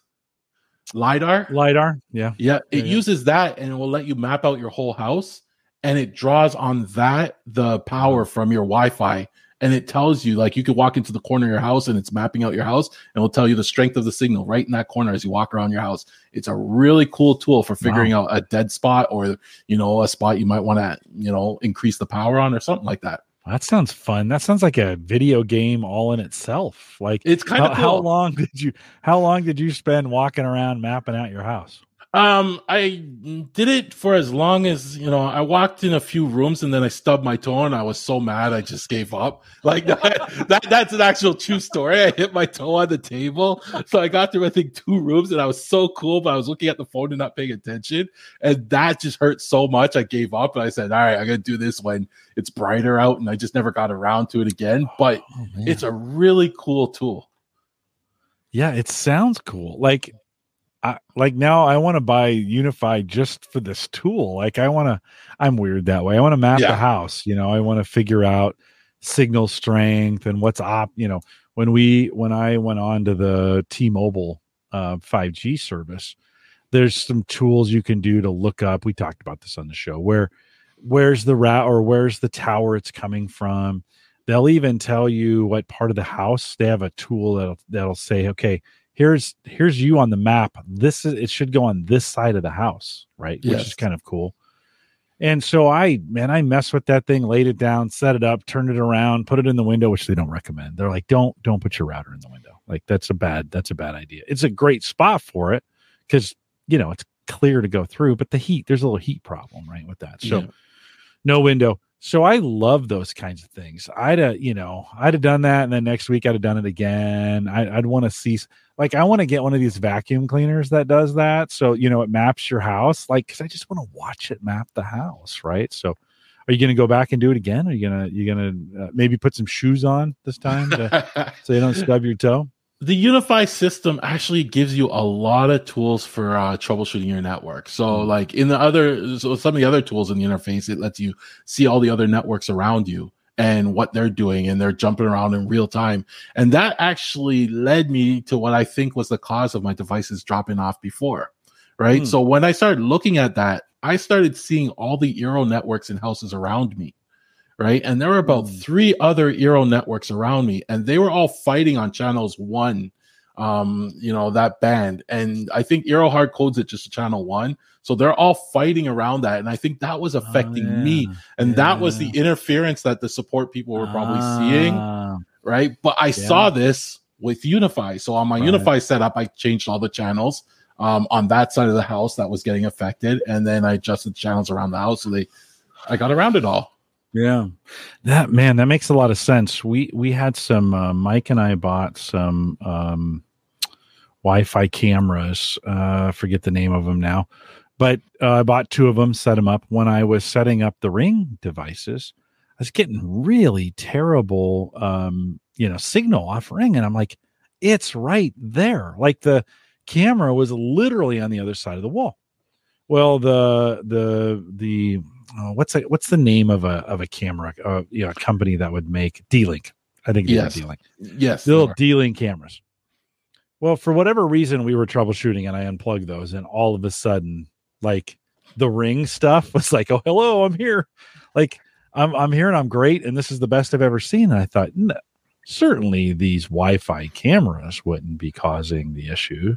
lidar lidar yeah yeah it yeah, uses that and it will let you map out your whole house and it draws on that the power from your wi-fi and it tells you like you could walk into the corner of your house and it's mapping out your house and it will tell you the strength of the signal right in that corner as you walk around your house it's a really cool tool for figuring wow. out a dead spot or you know a spot you might want to you know increase the power on or something like that that sounds fun. That sounds like a video game all in itself. Like it's kind how, of cool. how long did you how long did you spend walking around mapping out your house? Um, I did it for as long as you know. I walked in a few rooms and then I stubbed my toe and I was so mad I just gave up. Like that, that that's an actual true story. I hit my toe on the table, so I got through I think two rooms and I was so cool, but I was looking at the phone and not paying attention, and that just hurt so much. I gave up and I said, "All right, I'm gonna do this when it's brighter out," and I just never got around to it again. But oh, it's a really cool tool. Yeah, it sounds cool. Like I, like now I want to buy UniFi just for this tool. Like I want to, I'm weird that way. I want to map yeah. the house. You know, I want to figure out signal strength and what's op. You know, when we when I went on to the T-Mobile uh, 5G service, there's some tools you can do to look up. We talked about this on the show. Where where's the route or where's the tower it's coming from? They'll even tell you what part of the house. They have a tool that'll that'll say, okay, here's here's you on the map. This is it should go on this side of the house, right? Yes. Which is kind of cool. And so I, man, I mess with that thing, laid it down, set it up, turned it around, put it in the window, which they don't recommend. They're like, don't, don't put your router in the window. Like that's a bad, that's a bad idea. It's a great spot for it because you know it's clear to go through, but the heat, there's a little heat problem, right, with that. So yeah. no window. So I love those kinds of things. I'd have, you know, I'd have done that, and then next week I'd have done it again. I, would want to see like I want to get one of these vacuum cleaners that does that. So you know it maps your house. Like because I just want to watch it map the house, right? So are you going to go back and do it again? Are you gonna you gonna uh, maybe put some shoes on this time to, so you don't stub your toe? The UniFi system actually gives you a lot of tools for uh, troubleshooting your network. So, mm-hmm. like in the other, so some of the other tools in the interface, it lets you see all the other networks around you and what they're doing and they're jumping around in real time. And that actually led me to what I think was the cause of my devices dropping off before. Right. Hmm. So when I started looking at that, I started seeing all the Eero networks and houses around me. Right. And there were about hmm. three other Eero networks around me, and they were all fighting on channels one um, you know, that band. And I think Eero hard codes it just to channel one. So they're all fighting around that. And I think that was affecting oh, yeah. me. And yeah. that was the interference that the support people were probably seeing. Ah. Right. But I yeah. saw this with UniFi. So on my right. UniFi setup, I changed all the channels um, on that side of the house that was getting affected. And then I adjusted the channels around the house. So they, I got around it all. Yeah, that man, that makes a lot of sense. We we had some. Uh, Mike and I bought some um, Wi-Fi cameras. Uh, forget the name of them now, but uh, I bought two of them, set them up. When I was setting up the Ring devices, I was getting really terrible, um, you know, signal off Ring, and I'm like, it's right there. Like the camera was literally on the other side of the wall. Well, the the the oh, what's a, what's the name of a of a camera uh, you know, a company that would make D-Link? I think yes, D-Link. Yes, little D-Link cameras. Well, for whatever reason, we were troubleshooting and I unplugged those, and all of a sudden, like the ring stuff was like, "Oh, hello, I'm here." Like I'm I'm here and I'm great, and this is the best I've ever seen. And I thought, no, certainly these Wi-Fi cameras wouldn't be causing the issue.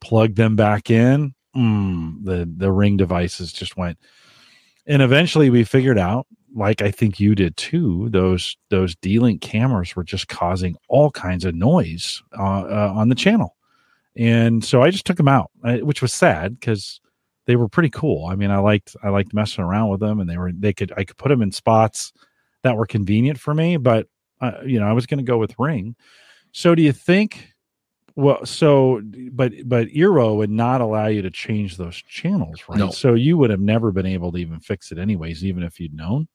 Plug them back in. Mm, the the ring devices just went, and eventually we figured out, like I think you did too. Those those D-Link cameras were just causing all kinds of noise uh, uh, on the channel, and so I just took them out, which was sad because they were pretty cool. I mean, I liked I liked messing around with them, and they were they could I could put them in spots that were convenient for me. But uh, you know, I was going to go with Ring. So, do you think? Well, so but but Eero would not allow you to change those channels, right? No. So you would have never been able to even fix it, anyways, even if you'd known.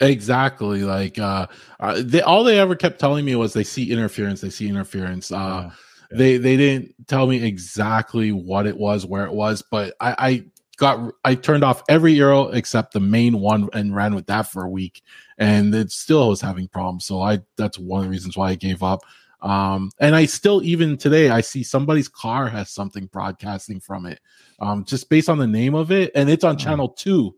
Exactly. Like uh, uh they all they ever kept telling me was they see interference, they see interference. Uh yeah. Yeah. they they didn't tell me exactly what it was, where it was, but I, I got I turned off every Eero except the main one and ran with that for a week, and it still was having problems. So I that's one of the reasons why I gave up. Um, and I still even today I see somebody's car has something broadcasting from it, um, just based on the name of it, and it's on oh. channel two,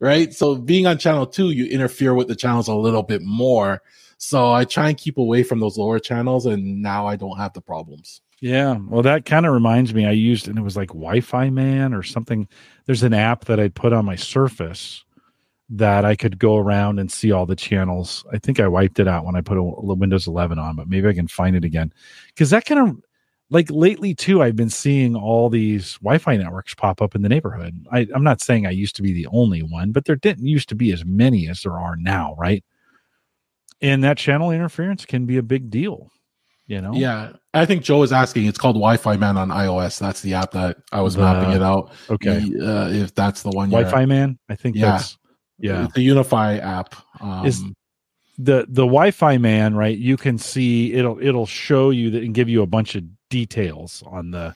right? So being on channel two, you interfere with the channels a little bit more. So I try and keep away from those lower channels, and now I don't have the problems. Yeah. Well, that kind of reminds me. I used, and it was like WiFiman or something. There's an app that I'd put on my Surface that I could go around and see all the channels. I think I wiped it out when I put a, a Windows 11 on, but maybe I can find it again. Because that kind of, like lately too, I've been seeing all these Wi Fi networks pop up in the neighborhood. I, I'm not saying I used to be the only one, but there didn't used to be as many as there are now, right? And that channel interference can be a big deal you know? Yeah. I think joe is asking it's called WiFiman on ios. That's the app that i was the, mapping it out. Okay. Uh, if that's the one WiFiman? I think yeah. that's, yeah. The UniFi app um, is the the WiFiman right you can see it'll it'll show you that and give you a bunch of details on the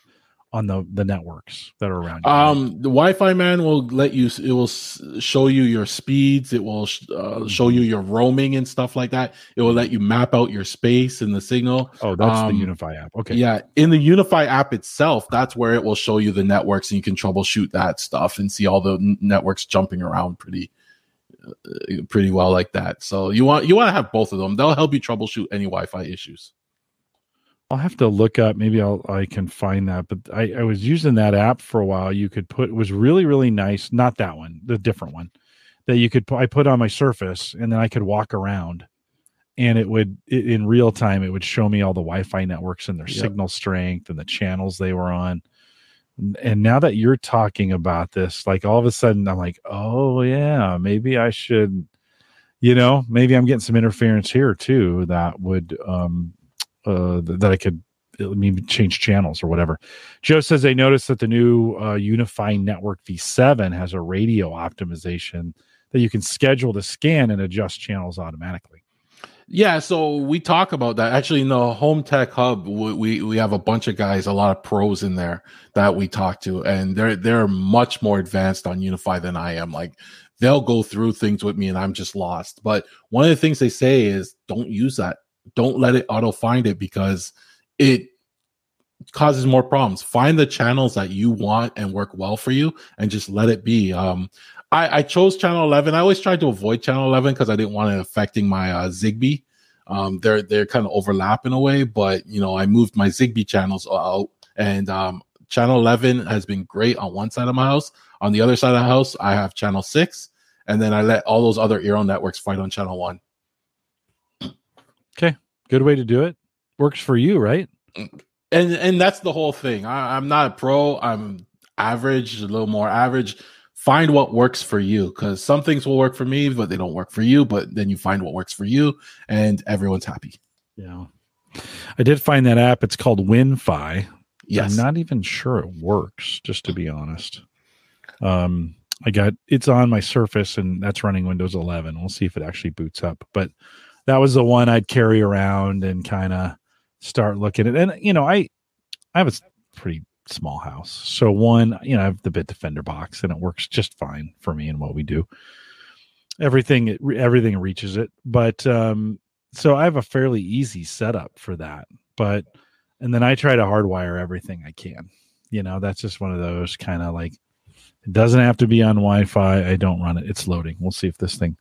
on the the networks that are around you. Um, the WiFiman will let you. It will show you your speeds. It will uh, show you your roaming and stuff like that. It will let you map out your space and the signal. Oh, that's um, the UniFi app. Okay. Yeah, in the UniFi app itself, that's where it will show you the networks, and you can troubleshoot that stuff and see all the networks jumping around pretty uh, pretty well like that. So you want you want to have both of them. They'll help you troubleshoot any Wi-Fi issues. I'll have to look up. Maybe I'll I can find that. But I, I was using that app for a while. You could put it was really really nice. Not that one, the different one that you could. I put on my Surface, and then I could walk around, and it would it, in real time. It would show me all the Wi-Fi networks and their yep. signal strength and the channels they were on. And now that you're talking about this, like all of a sudden, I'm like, oh yeah, maybe I should. You know, maybe I'm getting some interference here too. That would um, uh, that I could uh, maybe change channels or whatever. Joe says they noticed that the new uh, UniFi Network V7 has a radio optimization that you can schedule to scan and adjust channels automatically. Yeah, so we talk about that. Actually, in the Home Tech Hub, we we have a bunch of guys, a lot of pros in there that we talk to, and they're they're much more advanced on UniFi than I am. Like they'll go through things with me, and I'm just lost. But one of the things they say is don't use that don't let it auto find it because it causes more problems. Find the channels that you want and work well for you and just let it be. Um, I, I chose channel 11. I always tried to avoid channel 11 because I didn't want it affecting my uh, Zigbee. Um, they're they're kind of overlap in a way, but you know, I moved my Zigbee channels out and um, channel 11 has been great on one side of my house. On the other side of the house, I have channel 6 and then I let all those other Eero networks fight on channel 1. Okay, good way to do it. Works for you, right? And and that's the whole thing. I, I'm not a pro. I'm average, a little more average. Find what works for you because some things will work for me, but they don't work for you. But then you find what works for you, and everyone's happy. Yeah, I did find that app. It's called WinFi. Yes, I'm not even sure it works. Just to be honest, um, I got it's on my Surface, and that's running Windows 11. We'll see if it actually boots up, but that was the one I'd carry around and kind of start looking at. And you know, I I have a pretty small house, so one, you know, I have the Bitdefender box, and it works just fine for me and what we do. everything everything reaches it. But um, so I have a fairly easy setup for that. But and then I try to hardwire everything I can. You know, that's just one of those kind of like it doesn't have to be on Wi-Fi. I don't run it. It's loading. We'll see if this thing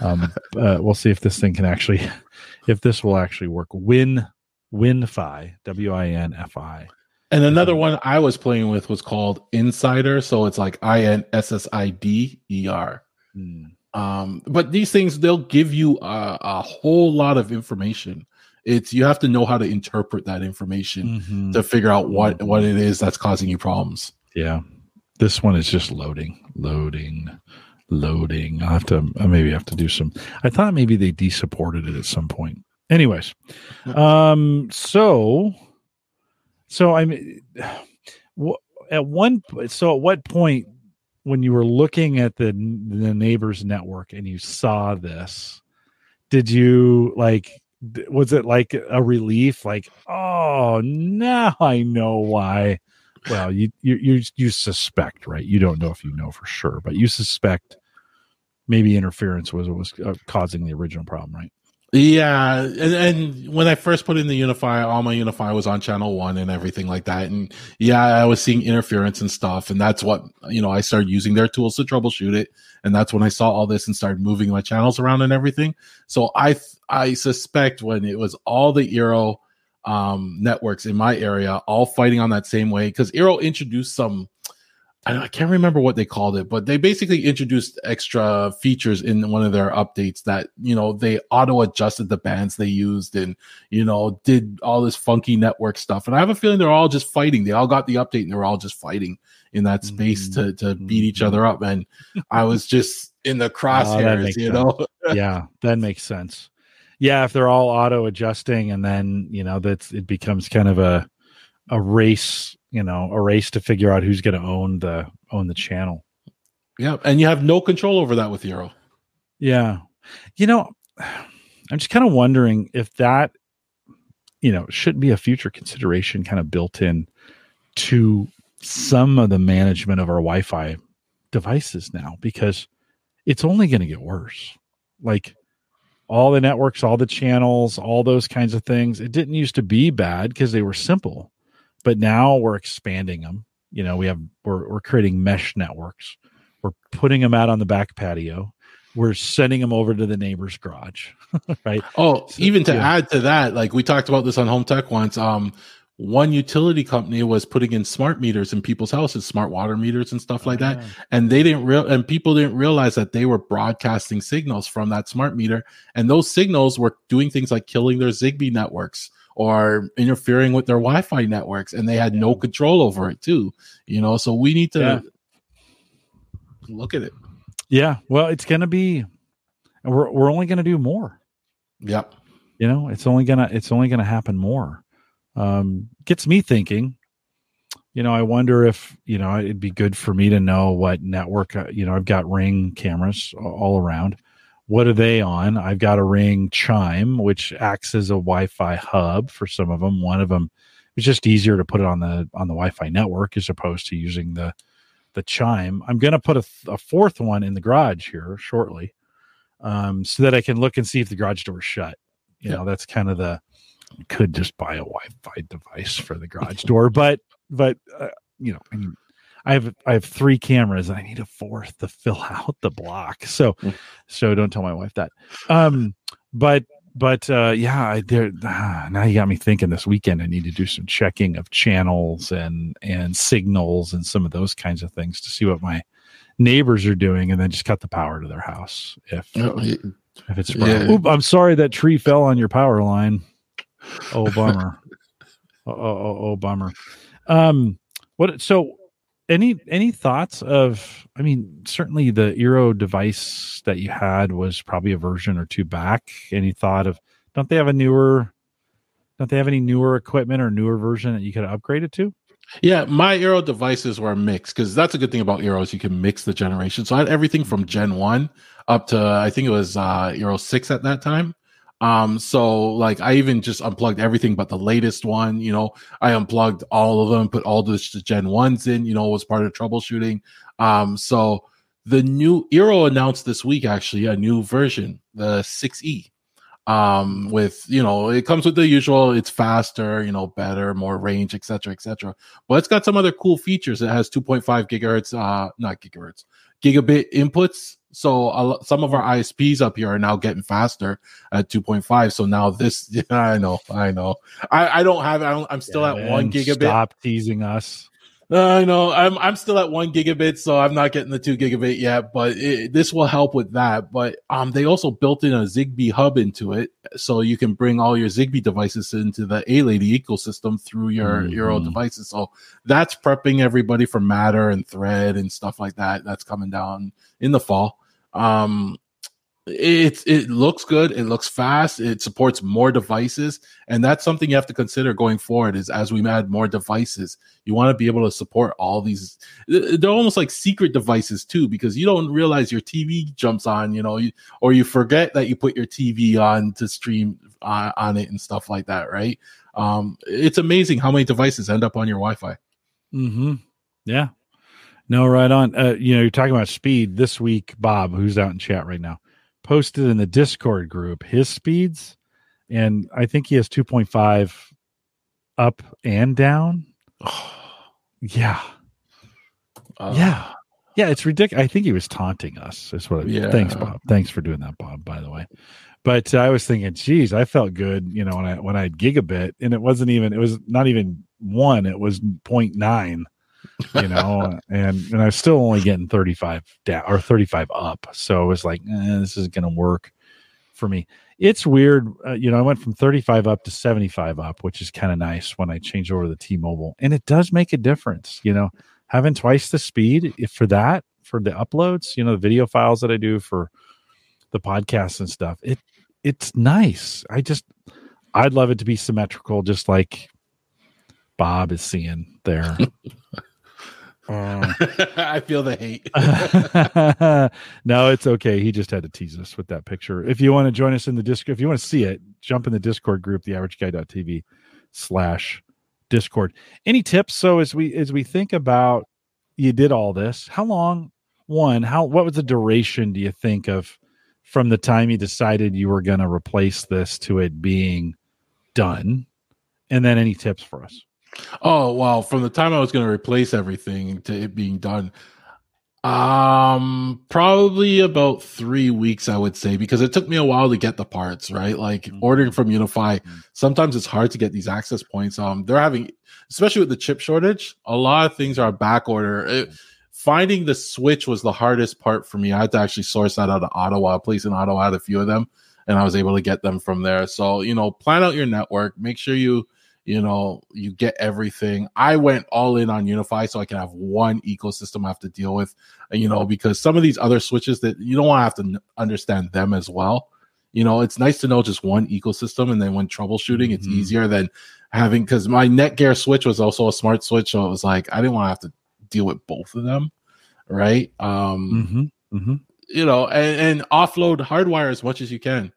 um, uh, we'll see if this thing can actually if this will actually work. Win WinFi, W I N F I. And another one I was playing with was called inSSIDer. So it's like I N S S I D E R. Hmm. Um, but these things they'll give you a, a, whole lot of information. It's you have to know how to interpret that information mm-hmm. to figure out what mm-hmm. what it is that's causing you problems. Yeah, this one is just loading, loading, loading. I have to I maybe have to do some. I thought maybe they desupported it at some point. Anyways, um, so so I'm at one. So at what point when you were looking at the the neighbors network and you saw this did you like was it like a relief like oh now i know why well you you you, you suspect right you don't know if you know for sure but you suspect maybe interference was what was uh, causing the original problem right yeah, and, and when I first put in the UniFi, all my UniFi was on channel one and everything like that. And yeah, I was seeing interference and stuff, and that's what you know. I started using their tools to troubleshoot it, and that's when I saw all this and started moving my channels around and everything. So I I suspect when it was all the Eero um, networks in my area all fighting on that same way because Eero introduced some I can't remember what they called it, but they basically introduced extra features in one of their updates that, you know, they auto adjusted the bands they used and, you know, did all this funky network stuff. And I have a feeling they're all just fighting. They all got the update and they're all just fighting in that space mm-hmm. to, to beat each other up. And I was just in the oh, crosshairs, oh, you know? yeah, that makes sense. Yeah, if they're all auto adjusting and then, you know, that's it becomes kind of a, a race you know a race to figure out who's going to own the own the channel. Yeah and you have no control over that with Eero yeah. You know i'm just kind of wondering if that you know should be a future consideration kind of built in to some of the management of our wi-fi devices now because it's only going to get worse. Like all the networks all the channels all those kinds of things it didn't used to be bad because they were simple but now we're expanding them. You know, we have we're we're creating mesh networks. We're putting them out on the back patio. We're sending them over to the neighbor's garage, right? Oh, so, even to yeah. add to that, like we talked about this on Home Tech once. Um, one utility company was putting in smart meters in people's houses, smart water meters and stuff like that. And they didn't real and people didn't realize that they were broadcasting signals from that smart meter. And those signals were doing things like killing their Zigbee networks or interfering with their Wi-Fi networks, and they had no control over it too. You know, so we need to yeah. look at it. Yeah, well, it's going to be, we're we're only going to do more. Yep. You know, it's only gonna it's only gonna happen more. Um, gets me thinking. You know, I wonder if you know it'd be good for me to know what network. Uh, you know, I've got Ring cameras all around what are they on? I've got a Ring Chime, which acts as a Wi-Fi hub for some of them. One of them, it's just easier to put it on the on the Wi-Fi network as opposed to using the the Chime. I'm going to put a, a, fourth one in the garage here shortly, um, so that I can look and see if the garage door is shut. You yeah. know, that's kind of the could just buy a Wi-Fi device for the garage door, but but uh, you know, I mean, I have I have three cameras and I need a fourth to fill out the block. So mm. so don't tell my wife that. Um but but uh yeah, I there ah, now you got me thinking this weekend I need to do some checking of channels and and signals and some of those kinds of things to see what my neighbors are doing and then just cut the power to their house if oh, if it's yeah. Oop, I'm sorry that tree fell on your power line. Oh bummer. oh, oh, oh bummer. Um what so any any thoughts of i mean certainly the eero device that you had was probably a version or two back. Any thought of don't they have a newer don't they have any newer equipment or newer version that you could upgrade it to? Yeah my eero devices were mixed because that's a good thing about eero is you can mix the generation. So i had everything from gen 1 up to i think it was uh eero 6 at that time um, so like I even just unplugged everything but the latest one, you know, I unplugged all of them, put all the Gen 1s in, you know, was part of troubleshooting. Um, so the new Eero announced this week actually a new version, the 6E. Um, with you know, it comes with the usual, it's faster, you know, better, more range, etc. etc. But it's got some other cool features. It has 2.5 gigahertz, uh, not gigahertz, gigabit inputs. So uh, some of our ISPs up here are now getting faster at 2.5. So now this, yeah, I know, I know, I, I don't have, I don't, I'm still yeah, at man, one gigabit. Stop teasing us. I know I'm I'm still at one gigabit, so I'm not getting the two gigabit yet. But it, this will help with that. But um, they also built in a Zigbee hub into it, so you can bring all your Zigbee devices into the A Lady ecosystem through your mm-hmm. Eero devices. So that's prepping everybody for Matter and Thread and stuff like that. That's coming down in the fall. Um, it's it looks good it looks fast it supports more devices and that's something you have to consider going forward is as we add more devices you want to be able to support all these they're almost like secret devices too because you don't realize your tv jumps on you know or you forget that you put your tv on to stream on, uh, on it and stuff like that right? Um it's amazing how many devices end up on your wi-fi. Mm-hmm. Yeah no right on uh you know you're talking about speed this week bob who's out in chat right now posted in the Discord group his speeds, and I think he has 2.5 up and down. yeah. Uh, yeah. Yeah, it's ridiculous. I think he was taunting us. That's what. Yeah. Thanks, Bob. Thanks for doing that, Bob. By the way, but uh, I was thinking, geez, I felt good, you know, when I when I had gigabit, and it wasn't even. It was not even one. It was 0.9 you know, and and I was still only getting 35 down or 35 up. So it was like, eh, this is going to work for me. It's weird. Uh, you know, I went from 35 up to 75 up, which is kind of nice when I change over the T-Mobile. And it does make a difference, you know, having twice the speed for that, for the uploads, you know, the video files that I do for the podcasts and stuff. It it's nice. I just I'd love it to be symmetrical just like Bob is seeing there. Uh, I feel the hate. no, it's okay. He just had to tease us with that picture. If you want to join us in the Discord, if you want to see it, jump in the Discord group, theaverageguy.tv slash Discord. Any tips? So as we as we think about you did all this, how long? One, how what was the duration? Do you think of from the time you decided you were going to replace this to it being done? And then any tips for us? Oh well, from the time I was going to replace everything to it being done, um, probably about three weeks, I would say, because it took me a while to get the parts. Right, like mm-hmm. ordering from UniFi, mm-hmm. sometimes it's hard to get these access points. Um, they're having, especially with the chip shortage, a lot of things are back order. It, finding the switch was the hardest part for me. I had to actually source that out of Ottawa. A place in Ottawa had a few of them, and I was able to get them from there. So you know, plan out your network. Make sure you you know you get everything i went all in on UniFi so i can have one ecosystem i have to deal with you know because some of these other switches that you don't want to have to understand them as well you know it's nice to know just one ecosystem and then when troubleshooting mm-hmm. it's easier than having because my netgear switch was also a smart switch so it was like i didn't want to have to deal with both of them right um mm-hmm. Mm-hmm. you know and, and offload hardwire as much as you can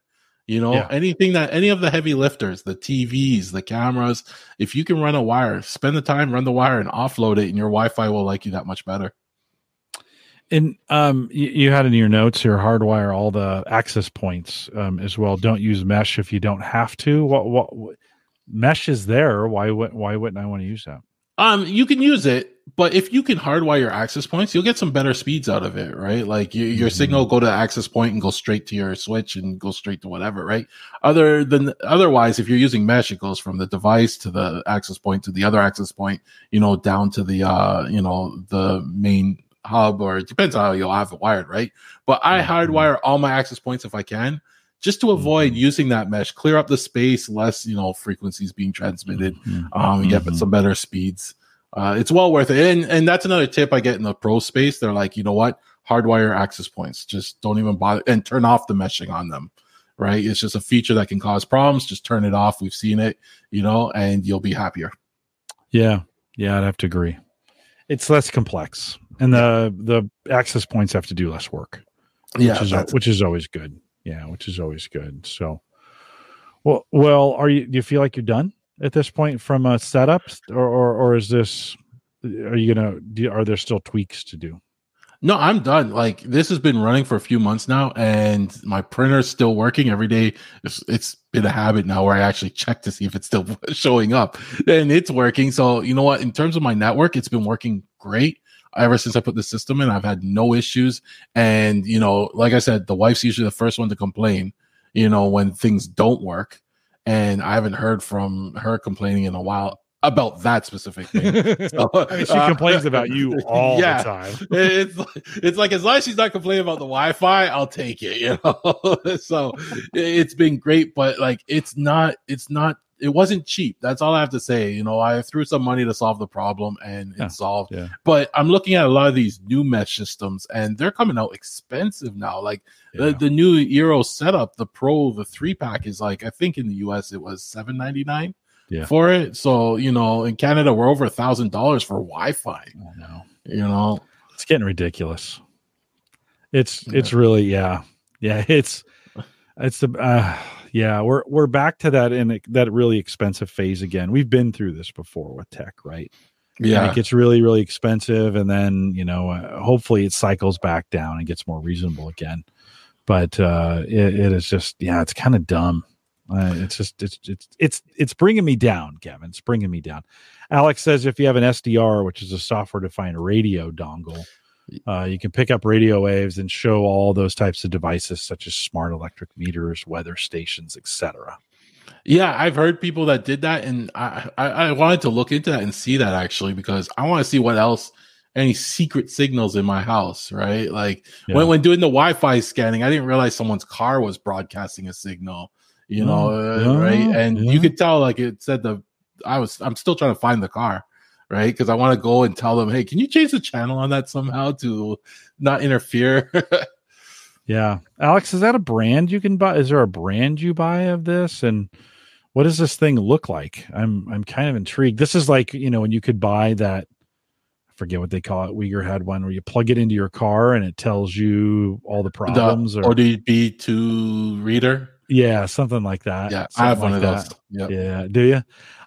you know, yeah. anything that any of the heavy lifters, the TVs, the cameras, if you can run a wire, spend the time, run the wire and offload it, and your Wi Fi will like you that much better. And um, you, you, had in your notes here hardwire all the access points um, as well. Don't use mesh if you don't have to. What, what, what mesh is there? Why would why wouldn't I want to use that? Um, you can use it, but if you can hardwire your access points, you'll get some better speeds out of it, right? Like your, your mm-hmm. signal go to access point and go straight to your switch and go straight to whatever, right? Other than otherwise, if you're using mesh, it goes from the device to the access point to the other access point, you know, down to the uh, you know, the main hub, or it depends on how you'll have it wired, right? But I mm-hmm. hardwire all my access points if I can, just to avoid mm-hmm. using that mesh, clear up the space, less you know frequencies being transmitted, mm-hmm. um, and get mm-hmm. some better speeds. Uh, it's well worth it, and and that's another tip I get in the pro space. They're like, you know what, hardwire access points, just don't even bother and turn off the meshing on them. Right, it's just a feature that can cause problems. Just turn it off. We've seen it, you know, and you'll be happier. Yeah, yeah, I'd have to agree. It's less complex, and the the access points have to do less work. Which yeah, is, which is always good yeah, which is always good. So, well, well, are you? Do you feel like you're done at this point from a setup, or or, or is this? Are you gonna? Do, are there still tweaks to do? No, I'm done. Like this has been running for a few months now, and my printer's still working every day. It's, it's been a habit now where I actually check to see if it's still showing up, and it's working. So you know what? In terms of my network, it's been working great ever since I put the system in. I've had no issues, and you know, like I said, the wife's usually the first one to complain. You know, when things don't work, and I haven't heard from her complaining in a while about that specific thing. So, I mean, she uh, complains about you all yeah, the time. it's it's like as long as she's not complaining about the Wi-Fi, I'll take it. You know, so it's been great, but like it's not it's not it wasn't cheap. That's all I have to say. You know, I threw some money to solve the problem and yeah, it's solved. Yeah. But I'm looking at a lot of these new mesh systems and they're coming out expensive now. Like yeah. the, the new Eero setup, the Pro, the three pack is like I think in the US it was seven ninety nine yeah. for it. So, you know, in Canada, we're over a thousand dollars for Wi-Fi. I know. You know, it's getting ridiculous. It's yeah. it's really yeah yeah it's it's the uh, yeah we're we're back to that in that really expensive phase again. We've been through this before with tech, right? Yeah, and it gets really really expensive, and then you know uh, hopefully it cycles back down and gets more reasonable again. But uh, it, it is just yeah, it's kind of dumb uh, it's just it's it's it's it's bringing me down, Kevin. It's bringing me down. Alex says if you have an SDR, which is a software-defined radio dongle, uh, you can pick up radio waves and show all those types of devices, such as smart electric meters, weather stations, etc. Yeah, I've heard people that did that, and I, I, I wanted to look into that and see that actually because I want to see what else any secret signals in my house, right? Like yeah. when, when doing the Wi-Fi scanning, I didn't realize someone's car was broadcasting a signal you know, uh, right? And yeah. you could tell, like it said, the I was, I'm still trying to find the car, right? Because I want to go and tell them, hey, can you change the channel on that somehow to not interfere? yeah, Alex, is that a brand you can buy? Is there a brand you buy of this? And what does this thing look like? I'm, I'm kind of intrigued. This is like, you know, when you could buy that forget what they call it. Uyghur had one where you plug it into your car and it tells you all the problems. Or the or OBD2 reader. Yeah, something like that. Yeah, something I have like one of those. Yep. Yeah, do you?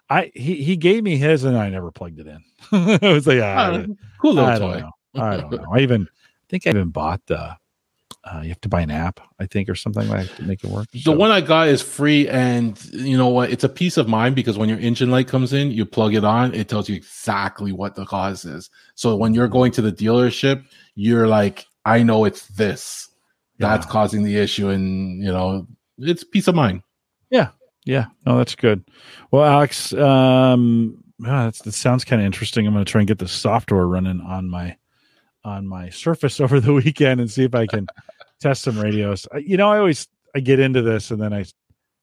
I he he gave me his and I never plugged it in. I was like, ah, cool little I toy. Don't know. I don't know. I even I think I even bought the. Uh, you have to buy an app, I think, or something like to make it work. The so. one I got is free, and you know what? It's a peace of mind because when your engine light comes in, you plug it on, it tells you exactly what the cause is. So when you're going to the dealership, you're like, I know it's this that's causing the issue, and you know it's peace of mind. Yeah, yeah. No, that's good. Well, Alex, um, that sounds kind of interesting. I'm going to try and get the software running on my on my Surface over the weekend and see if I can test some radios. You know, I always I get into this and then I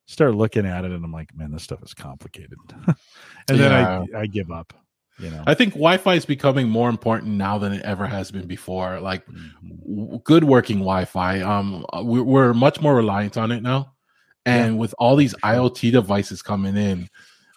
start looking at it and I'm like, man, this stuff is complicated, and then I I give up. You know, I think Wi-Fi is becoming more important now than it ever has been before. Like mm-hmm. good working Wi-Fi, um, we're, we're, much more reliant on it now, and yeah. with all these IoT devices coming in,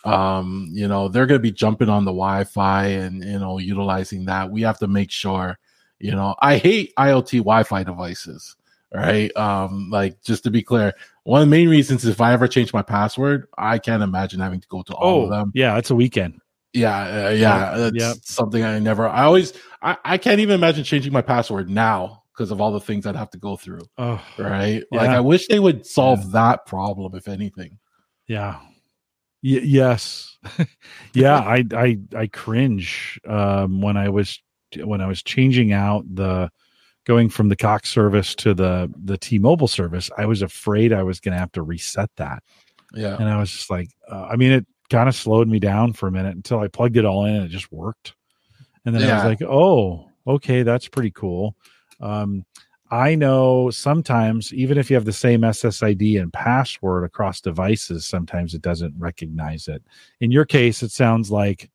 um, you know, they're going to be jumping on the Wi-Fi and you know utilizing that. We have to make sure. You know, I hate IoT Wi-Fi devices. Right, um, like just to be clear, one of the main reasons is if I ever change my password, I can't imagine having to go to all oh, of them. Yeah, it's a weekend. Yeah, uh, yeah, that's yeah. something I never. I always, I, I can't even imagine changing my password now because of all the things I'd have to go through. Oh, right. Yeah. Like I wish they would solve yeah. that problem, if anything. Yeah. Y- yes. yeah. I I I cringe um, when I was when I was changing out the going from the Cox service to the the T-Mobile service. I was afraid I was going to have to reset that. Yeah. And I was just like, uh, I mean, it kind of slowed me down for a minute until I plugged it all in and it just worked. And then yeah. I was like, oh, okay, that's pretty cool. Um, I know sometimes, even if you have the same SSID and password across devices, sometimes it doesn't recognize it. In your case, it sounds like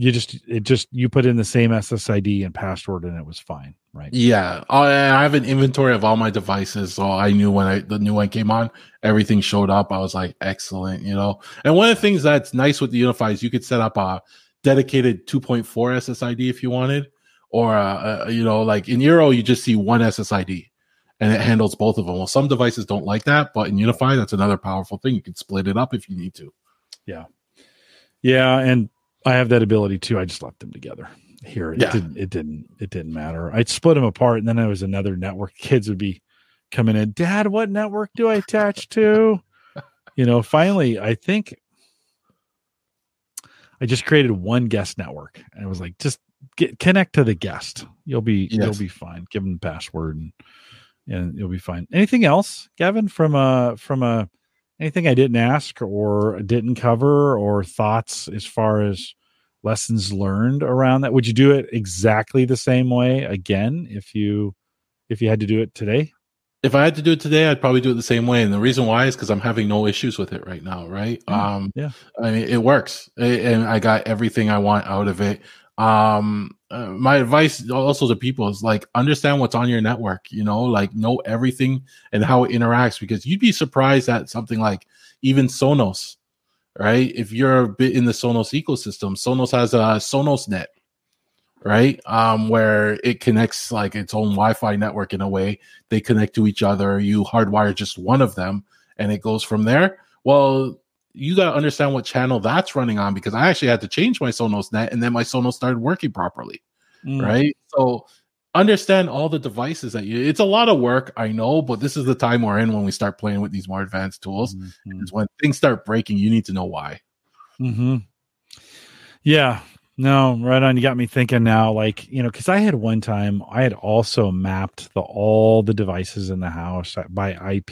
you just it just you put in the same SSID and password and it was fine, right? Yeah, I have an inventory of all my devices, so I knew when I, the new one came on, everything showed up. I was like, excellent, you know. And one of the things that's nice with the UniFi is you could set up a dedicated 2.4 SSID if you wanted, or uh, uh, you know, like in Eero, you just see one SSID and it handles both of them. Well, some devices don't like that, but in UniFi, that's another powerful thing. You can split it up if you need to. Yeah, yeah, and I have that ability too. I just left them together. here it yeah. didn't it didn't it didn't matter. I'd split them apart, and then there was another network. Kids would be coming in, Dad, what network do I attach to? you know, finally, I think I just created one guest network, and it was like, just get connect to the guest. You'll be yes. you'll be fine. Give them the password, and and you'll be fine. Anything else, Gavin? From a from a anything I didn't ask or didn't cover or thoughts as far as lessons learned around that? Would you do it exactly the same way again if you if you had to do it today? If I had to do it today, I'd probably do it the same way. And the reason why is because I'm having no issues with it right now, right? Mm, um, yeah. I mean, it works, and I got everything I want out of it. Um, uh, my advice also to people is like understand what's on your network. You know, like know everything and how it interacts because you'd be surprised at something like even Sonos right? If you're a bit in the Sonos ecosystem, Sonos has a SonosNet, right? Um, where it connects like its own Wi-Fi network in a way. They connect to each other. You hardwire just one of them, and it goes from there. Well, you got to understand what channel that's running on because I actually had to change my SonosNet, and then my Sonos started working properly, mm. right? So understand all the devices that you it's a lot of work i know but this is the time we're in when we start playing with these more advanced tools mm-hmm. it's when things start breaking you need to know why hmm yeah no right on you got me thinking now like you know because i had one time i had also mapped the all the devices in the house by ip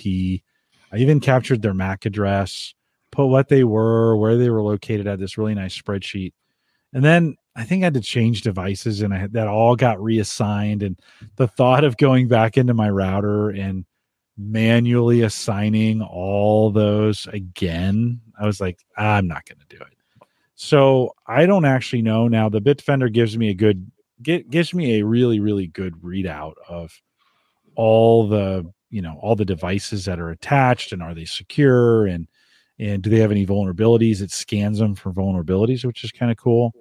i even captured their mac address put what they were where they were located at this really nice spreadsheet and then I think I had to change devices and I had, that all got reassigned. And the thought of going back into my router and manually assigning all those again, I was like, I'm not going to do it. So I don't actually know now. The Bitdefender gives me a good get gives me a really really good readout of all the you know all the devices that are attached and are they secure and and do they have any vulnerabilities? It scans them for vulnerabilities, which is kind of cool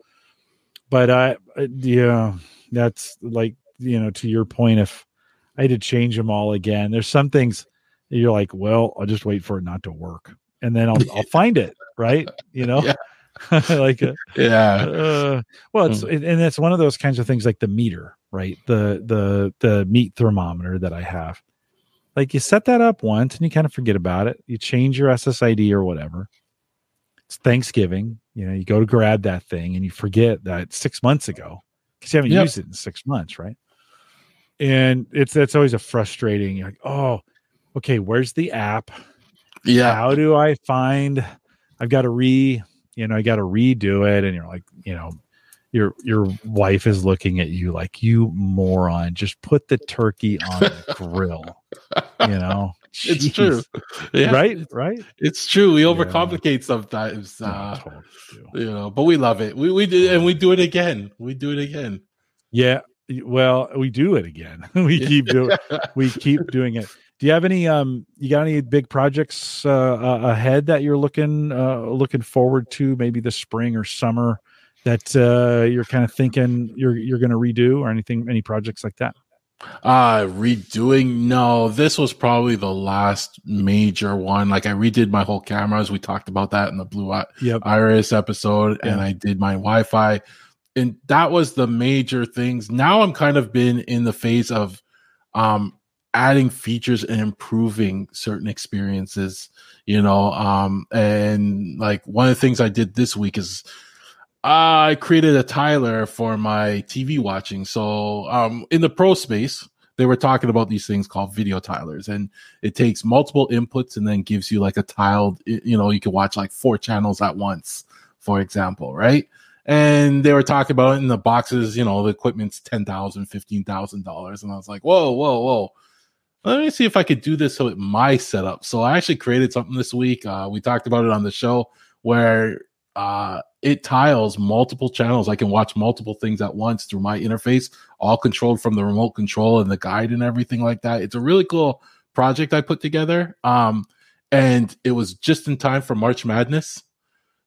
but I, yeah, that's like you know to your point. If I had to change them all again, there's some things you're like, well, I'll just wait for it not to work, and then I'll I'll find it, right? You know. Yeah. like uh, yeah uh, well it's mm. and it's one of those kinds of things like the meter right the the the meat thermometer that i have like you set that up once and you kind of forget about it you change your ssid or whatever it's thanksgiving you know, you go to grab that thing and you forget that six months ago because you haven't yep. used it in six months, right? And it's that's always a frustrating. You're like, oh, okay, where's the app? Yeah. How do I find? I've got to re, you know, I got to redo it, and you're like, you know, your your wife is looking at you like you moron. Just put the turkey on the grill. You know, it's true. Yeah. Right? Right? It's true. We overcomplicate yeah. sometimes. Uh, you know, but we love it. We we do and we do it again. We do it again. Yeah. Well, we do it again. we keep doing we keep doing it. Do you have any um you got any big projects uh, uh, ahead that you're looking uh looking forward to maybe the spring or summer that uh you're kind of thinking you're you're going to redo or anything any projects like that? Uh redoing no, this was probably the last major one. Like I redid my whole cameras. We talked about that in the Blue yep. Iris episode, and I did my Wi-Fi. And that was the major things. Now I'm kind of been in the phase of um adding features and improving certain experiences, you know. Um and like one of the things I did this week is I created a tiler for my TV watching. So, um, in the pro space, they were talking about these things called video tilers, and it takes multiple inputs and then gives you like a tiled, you know, you can watch like four channels at once, for example, right? And they were talking about in the boxes, you know, the equipment's $10,000, $15,000. And I was like, whoa, whoa, whoa. Let me see if I could do this with my setup. So I actually created something this week. Uh, we talked about it on the show where uh, it tiles multiple channels. I can watch multiple things at once through my interface, all controlled from the remote control and the guide and everything like that. It's a really cool project I put together. Um, and it was just in time for March Madness.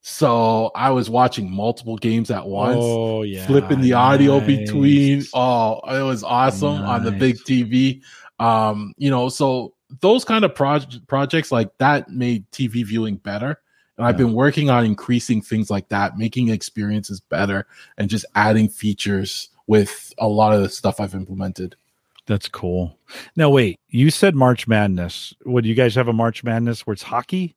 So I was watching multiple games at once, oh, yeah, flipping the audio between. Oh, it was awesome nice. on the big TV. Um, you know, so those kind of project projects like that made TV viewing better And I've been working on increasing things like that, making experiences better, and just adding features with a lot of the stuff I've implemented. That's cool. Now, wait, you said March Madness. Would you guys have a March Madness where it's hockey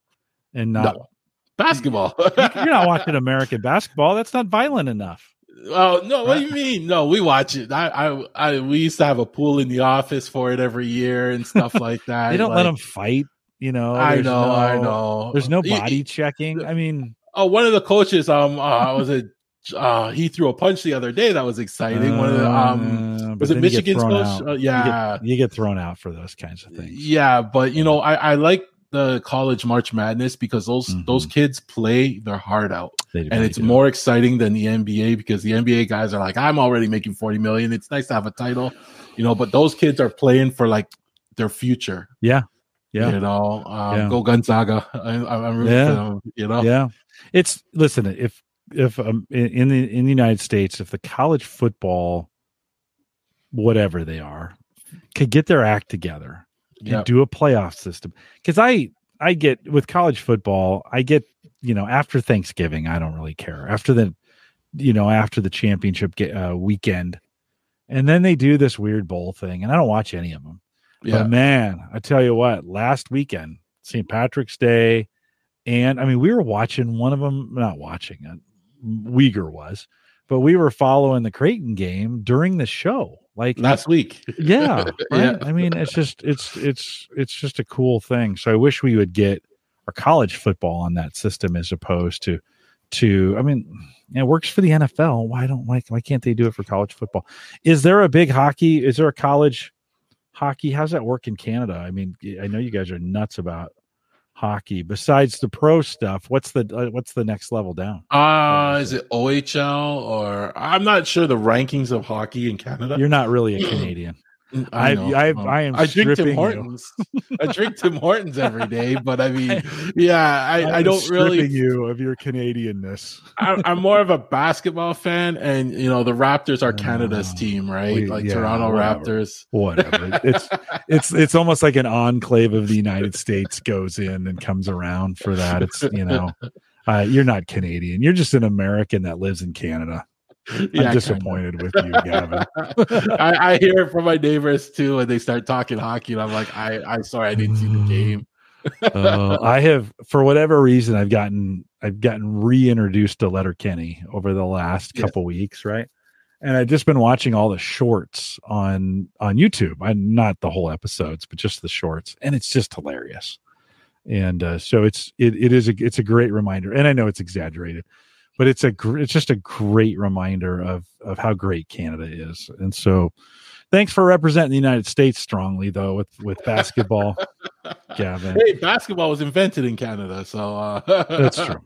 and not no. basketball? You're not watching American basketball. That's not violent enough. Oh no! What do you mean? No, we watch it. I, I, I, we used to have a pool in the office for it every year and stuff like that. they don't like, let them fight. You know, I know, no, I know. There's no body checking. I mean, oh, one of the coaches, um, uh, was it? Uh, he threw a punch the other day that was exciting. Uh, one of the, um, uh, was it Michigan's coach? Uh, yeah, you get, you get, thrown out for those kinds of things. Yeah, but you know, I, I like the college March Madness because those mm-hmm. those kids play their heart out, and it's do. more exciting than the NBA because the NBA guys are like, I'm already making forty million. It's nice to have a title, you know, but those kids are playing for like their future. Yeah, yeah. You know, um, yeah. go Gonzaga. I, am yeah. Them, you know, yeah. It's listen if if um, in the in the United States, if the college football, whatever they are, could get their act together yep. and do a playoff system, because I I get with college football, I get you know after Thanksgiving, I don't really care after the you know after the championship uh, weekend, and then they do this weird bowl thing, and I don't watch any of them. Yeah. But man, I tell you what, last weekend, St. Patrick's Day, and I mean, we were watching one of them, not watching it, Uyghur was, but we were following the Creighton game during the show. Like last week. Yeah. Right? yeah. I mean, it's just it's it's it's just a cool thing. So I wish we would get our college football on that system as opposed to to I mean, it works for the NFL. Why don't like why can't they do it for college football? Is there a big hockey? Is there a college hockey? How's that work in Canada? I mean, I know you guys are nuts about hockey. Besides the pro stuff, what's the uh, what's the next level down? Uh is it OHL or I'm not sure the rankings of hockey in Canada. You're not really a Canadian. I, I, I, I, am. I drink Tim Hortons. I drink Tim Hortons every day, but I mean, yeah, I, I don't really you of your Canadianness. I, am more of a basketball fan, and you know, the Raptors are Canada's uh, team, right? We, like yeah, Toronto whatever. Raptors. Whatever. it's it's it's almost like an enclave of the United States goes in and comes around for that. It's you know, uh, you're not Canadian. You're just an American that lives in Canada. Yeah, I'm disappointed kinda. with you, Gavin. I, I, hear it from my neighbors too, and they start talking hockey, and I'm like, I, I'm sorry, I didn't see the game. uh, I have, for whatever reason, I've gotten, I've gotten reintroduced to Letterkenny over the last couple weeks, right? And I've just been watching all the shorts on on YouTube. I not the whole episodes, but just the shorts, and it's just hilarious. And uh, so it's it, it is a it's a great reminder, and I know it's exaggerated, but it's a it's just a great reminder of of how great Canada is. And so, thanks for representing the United States strongly, though, with with basketball, Gavin. Hey, basketball was invented in Canada, so uh... that's true.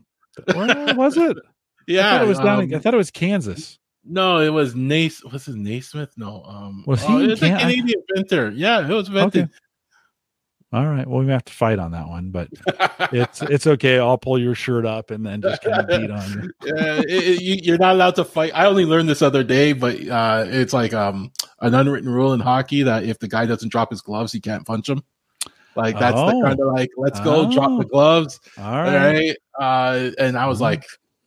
Where was it? Yeah, I thought it was down. Um, I thought it was Kansas. No, it was Nace. What's his Naismith? No, um, was he? Oh, it's Can- a Canadian inventor. Yeah, it was invented. Okay. All right. Well, we have to fight on that one, but it's it's okay. I'll pull your shirt up and then just kind of beat on you. yeah, it, it, you're not allowed to fight. I only learned this other day, but uh, it's like um, an unwritten rule in hockey that if the guy doesn't drop his gloves, he can't punch him. Like that's oh. the kind of like, let's go, oh. drop the oh. gloves. All right. All right? Uh, and I was mm-hmm. like,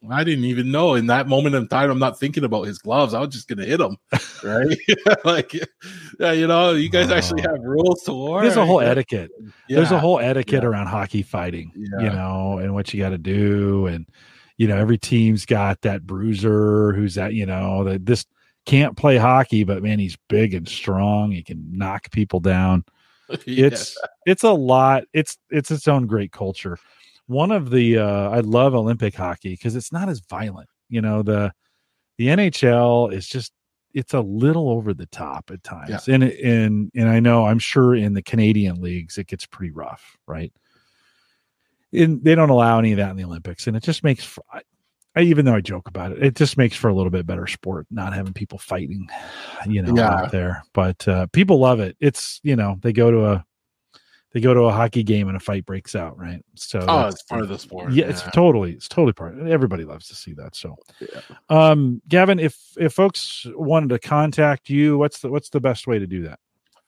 I didn't even know in that moment in time. I'm not thinking about his gloves. I was just gonna hit him, right? like, yeah, you know, you guys actually have rules to war. There's a whole etiquette. Yeah. There's a whole etiquette yeah. around hockey fighting, yeah. you know, and what you got to do, and you know, every team's got that bruiser who's that, you know, that this can't play hockey, but man, he's big and strong. He can knock people down. It's it's a lot. It's it's its own great culture one of the uh, I love Olympic hockey because it's not as violent. You know the the NHL is just it's a little over the top at times, yeah. and and and I know I'm sure in the Canadian leagues it gets pretty rough, right? And they don't allow any of that in the Olympics, and it just makes. For, I, I, even though I joke about it, it just makes for a little bit better sport, not having people fighting, you know, yeah. out there. But uh, people love it. It's you know they go to a they go to a hockey game and a fight breaks out, right? So oh, it's part of the sport. Yeah, yeah, it's totally it's totally part. Everybody loves to see that. So, yeah. um, Gavin, if if folks wanted to contact you, what's the what's the best way to do that?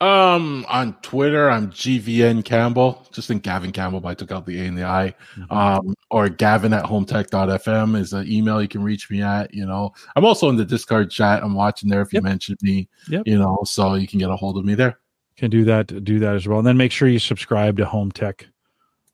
Um, on Twitter, I'm GVN Campbell. Just think Gavin Campbell, but I took out the A and the I. Mm-hmm. Um, or Gavin at hometech.fm is an email you can reach me at. You know, I'm also in the Discord chat. I'm watching there if yep. you mention me. Yep. You know, so you can get a hold of me there. Can do that. Do that as well, and then make sure you subscribe to Home Tech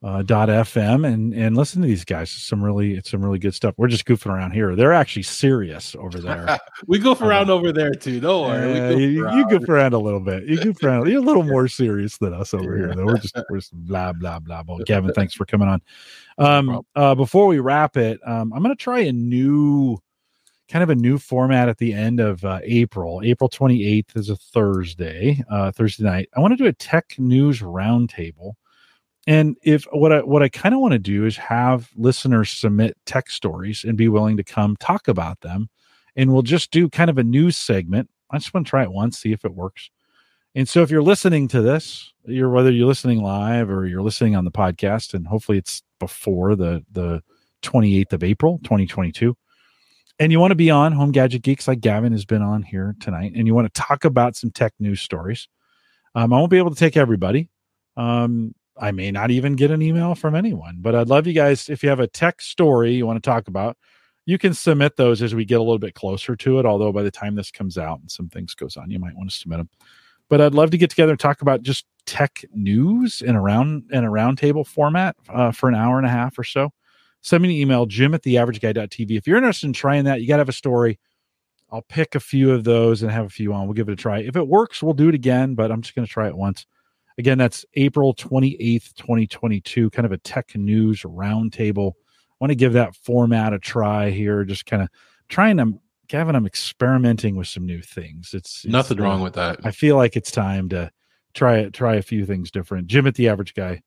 uh, fm and and listen to these guys. Some really it's some really good stuff. We're just goofing around here. They're actually serious over there. We goof around uh, over there too. Don't worry. Uh, goof you, you, goof around a little bit. You goof around. You're a little more serious than us over here though. We're just we're just blah blah blah blah. Kevin thanks for coming on. Um uh before we wrap it um i'm gonna try a new kind of a new format at the end of uh, april april 28th is a thursday uh thursday night i want to do a tech news roundtable and if what I what I kind of want to do is have listeners submit tech stories and be willing to come talk about them, and we'll just do kind of a news segment. I just want to try it once, see if it works. And so if you're listening to this, you're whether you're listening live or you're listening on the podcast, and hopefully it's before the the 28th of April, 2022. And you want to be on Home Gadget Geeks like Gavin has been on here tonight, and you want to talk about some tech news stories. Um, I won't be able to take everybody. Um, I may not even get an email from anyone, but I'd love you guys if you have a tech story you want to talk about, you can submit those as we get a little bit closer to it. Although by the time this comes out and some things goes on, you might want to submit them. But I'd love to get together and talk about just tech news in a round in a roundtable format uh, for an hour and a half or so. Send me an email, jim at theaverageguy.tv. If you're interested in trying that, you got to have a story. I'll pick a few of those and have a few on. We'll give it a try. If it works, we'll do it again, but I'm just going to try it once. Again, that's April 28th, 2022, kind of a tech news roundtable. I want to give that format a try here, just kind of trying to, Gavin, I'm experimenting with some new things. It's, it's nothing uh, wrong with that. I feel like it's time to try it, try a few things different. Jim at the average guy.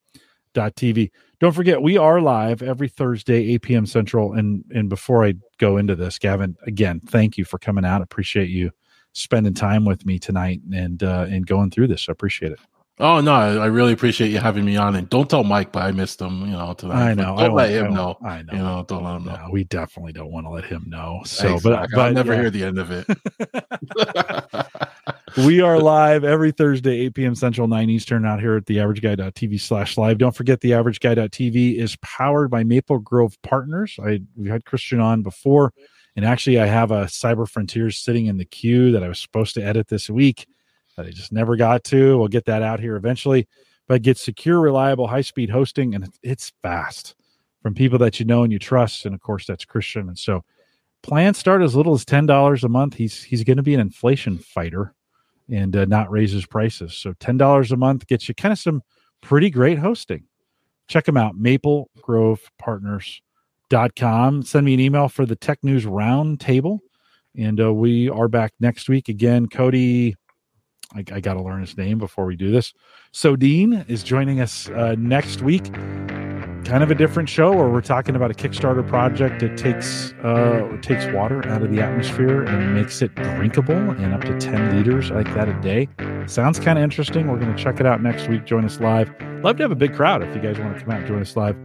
Dot TV. Don't forget, we are live every Thursday, 8 p.m. Central. And and before I go into this, Gavin, again, thank you for coming out. Appreciate you spending time with me tonight and uh, and going through this. I appreciate it. Oh no, I really appreciate you having me on, and don't tell Mike, but I missed him. You know, tonight. I know. Don't I let him know. I know. You know, don't let him know. No, we definitely don't want to let him know. So, exactly. but, but I'll never yeah. hear the end of it. we are live every Thursday, 8 p.m. Central, 9 Eastern, out here at the averageguy.tv slash live. Don't forget the averageguy.tv is powered by Maple Grove Partners. I we had Christian on before, and actually I have a Cyber Frontiers sitting in the queue that I was supposed to edit this week that I just never got to. We'll get that out here eventually. But get secure, reliable, high speed hosting, and it's fast from people that you know and you trust. And of course, that's Christian. And so plans start as little as ten dollars a month. He's he's going to be an inflation fighter and uh, not raise his prices. So ten dollars a month gets you kind of some pretty great hosting. Check them out, Maple Grove Partners. Dot com. Send me an email for the Tech News Roundtable. And uh, we are back next week. Again, Cody I, I got to learn his name before we do this. So Dean is joining us uh, next week. Kind of a different show where we're talking about a Kickstarter project that takes uh, takes water out of the atmosphere and makes it drinkable in up to 10 liters like that a day. Sounds kind of interesting. We're going to check it out next week. Join us live. Love to have a big crowd if you guys want to come out and join us live.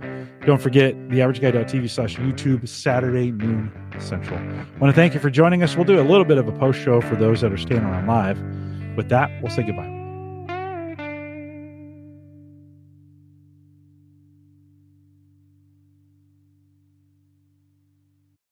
Don't forget theaverageguy.tv slash YouTube Saturday noon central. Want to thank you for joining us. We'll do a little bit of a post show for those that are staying around live. With that, we'll say goodbye.